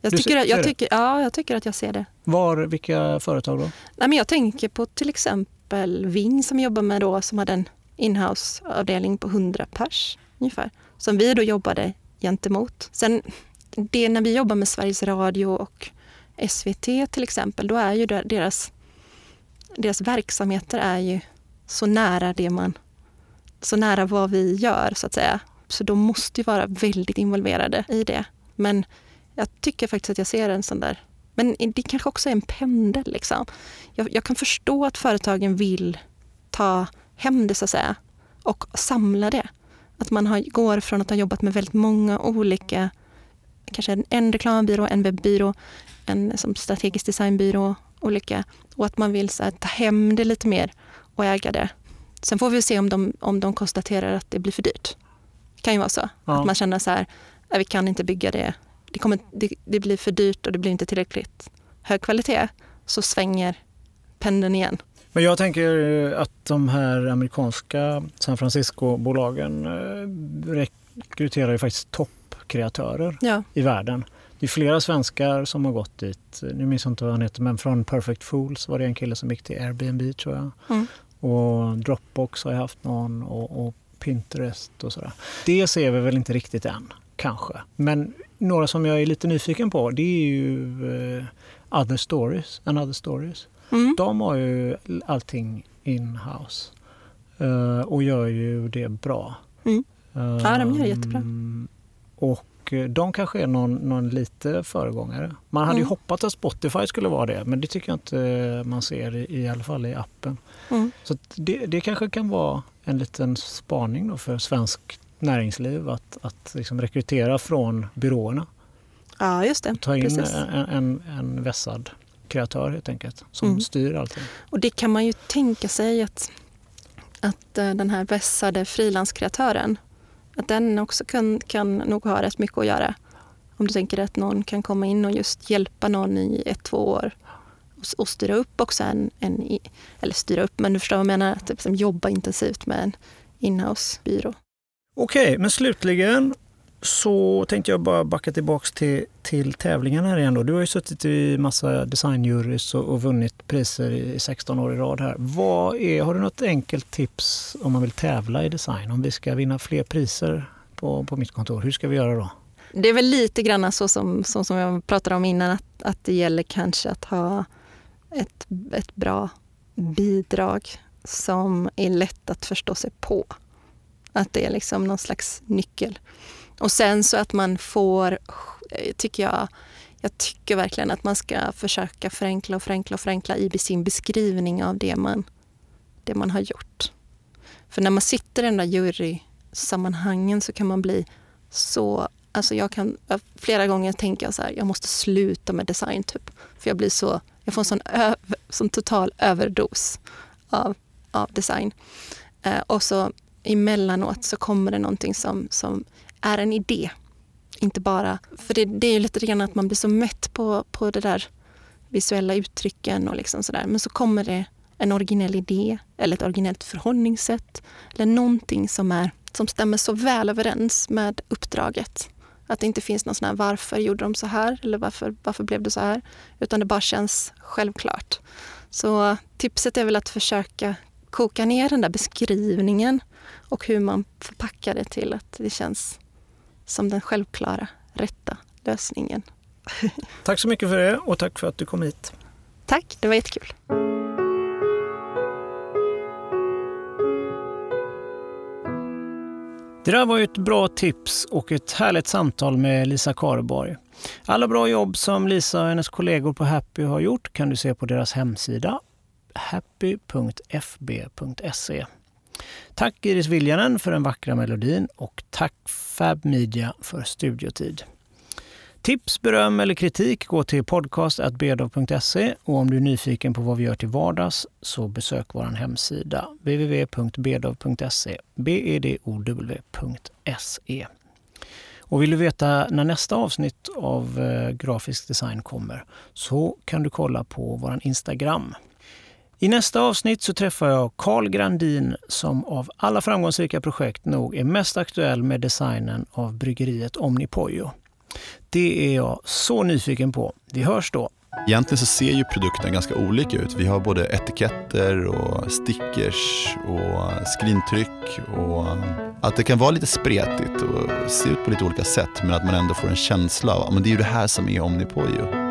Jag tycker, ser, att, jag tycker, ja, jag tycker att jag ser det. Var, vilka företag då? Nej, men jag tänker på till exempel Ving som jobbar med då, som hade en inhouse-avdelning på 100 pers ungefär. Som vi då jobbade gentemot. Sen det när vi jobbar med Sveriges Radio och SVT till exempel, då är ju deras, deras verksamheter är ju så nära det man, så nära vad vi gör så att säga. Så de måste ju vara väldigt involverade i det. Men jag tycker faktiskt att jag ser en sån där... Men det kanske också är en pendel. Liksom. Jag, jag kan förstå att företagen vill ta hem det så att säga och samla det. Att man har, går från att ha jobbat med väldigt många olika, kanske en, en reklambyrå, en webbyrå, en som strategisk designbyrå, olika. Och att man vill så här, ta hem det lite mer och äga det. Sen får vi se om de, om de konstaterar att det blir för dyrt. Kan ju vara så. Ja. Att man känner så här, vi kan inte bygga det. Det, kommer, det, det blir för dyrt och det blir inte tillräckligt hög kvalitet. Så svänger pendeln igen. Men jag tänker att de här amerikanska San Francisco-bolagen eh, rekryterar ju faktiskt toppkreatörer ja. i världen. Det är flera svenskar som har gått dit. Nu minns jag inte vad han heter, men från Perfect Fools var det en kille som gick till Airbnb tror jag. Mm. Och Dropbox har jag haft någon och, och Pinterest och sådär. Det ser vi väl inte riktigt än, kanske. Men några som jag är lite nyfiken på det är ju uh, Other Stories, and Other Stories. Mm. De har ju allting in-house uh, och gör ju det bra. Mm. Ja, de gör det jättebra. Um, och Eh, de kanske är någon, någon lite föregångare. Man hade mm. ju hoppats att Spotify skulle vara det men det tycker jag inte eh, man ser i, i alla fall i appen. Mm. Så det, det kanske kan vara en liten spaning då för svensk näringsliv att, att liksom rekrytera från byråerna. Ja, just det. Ta in Precis. en, en, en vässad kreatör helt enkelt som mm. styr allting. Och det kan man ju tänka sig att, att eh, den här vässade frilanskreatören att den också kan, kan nog ha rätt mycket att göra. Om du tänker att någon kan komma in och just hjälpa någon i ett, två år och, styra upp också en, en, eller styra upp, men du förstår vad jag menar, att liksom jobba intensivt med en inhouse-byrå. Okej, okay, men slutligen så tänkte jag bara backa tillbaks till, till tävlingen här igen. Då. Du har ju suttit i massa designjurys och, och vunnit priser i 16 år i rad här. Vad är, har du något enkelt tips om man vill tävla i design? Om vi ska vinna fler priser på, på mitt kontor, hur ska vi göra då? Det är väl lite grann så som, så som jag pratade om innan, att, att det gäller kanske att ha ett, ett bra bidrag som är lätt att förstå sig på. Att det är liksom någon slags nyckel. Och sen så att man får, eh, tycker jag, jag tycker verkligen att man ska försöka förenkla och förenkla och förenkla i sin beskrivning av det man, det man har gjort. För när man sitter i den där jurysammanhangen så kan man bli så... Alltså jag kan flera gånger tänka så här, jag måste sluta med design typ. För jag blir så, jag får en sån, över, sån total överdos av, av design. Eh, och så emellanåt så kommer det någonting som, som är en idé. Inte bara, för det, det är lite grann att man blir så mätt på, på det där visuella uttrycken och liksom sådär. Men så kommer det en originell idé eller ett originellt förhållningssätt eller någonting som, är, som stämmer så väl överens med uppdraget. Att det inte finns någon sån här varför gjorde de så här eller varför, varför blev det så här? Utan det bara känns självklart. Så tipset är väl att försöka koka ner den där beskrivningen och hur man förpackar det till att det känns som den självklara, rätta lösningen. Tack så mycket för det och tack för att du kom hit. Tack, det var jättekul. Det där var ju ett bra tips och ett härligt samtal med Lisa Karborg. Alla bra jobb som Lisa och hennes kollegor på Happy har gjort kan du se på deras hemsida happy.fb.se. Tack Iris Viljanen för den vackra melodin och tack Fab Media för studiotid. Tips, beröm eller kritik går till podcast.bedov.se och om du är nyfiken på vad vi gör till vardags så besök vår hemsida www.bedov.se bedow.se. Och vill du veta när nästa avsnitt av eh, Grafisk design kommer så kan du kolla på vår Instagram. I nästa avsnitt så träffar jag Carl Grandin som av alla framgångsrika projekt nog är mest aktuell med designen av bryggeriet Omnipojo. Det är jag så nyfiken på. Vi hörs då. Egentligen så ser ju produkterna ganska olika ut. Vi har både etiketter och stickers och skrintryck och att det kan vara lite spretigt och se ut på lite olika sätt men att man ändå får en känsla av att det är ju det här som är Omnipojo.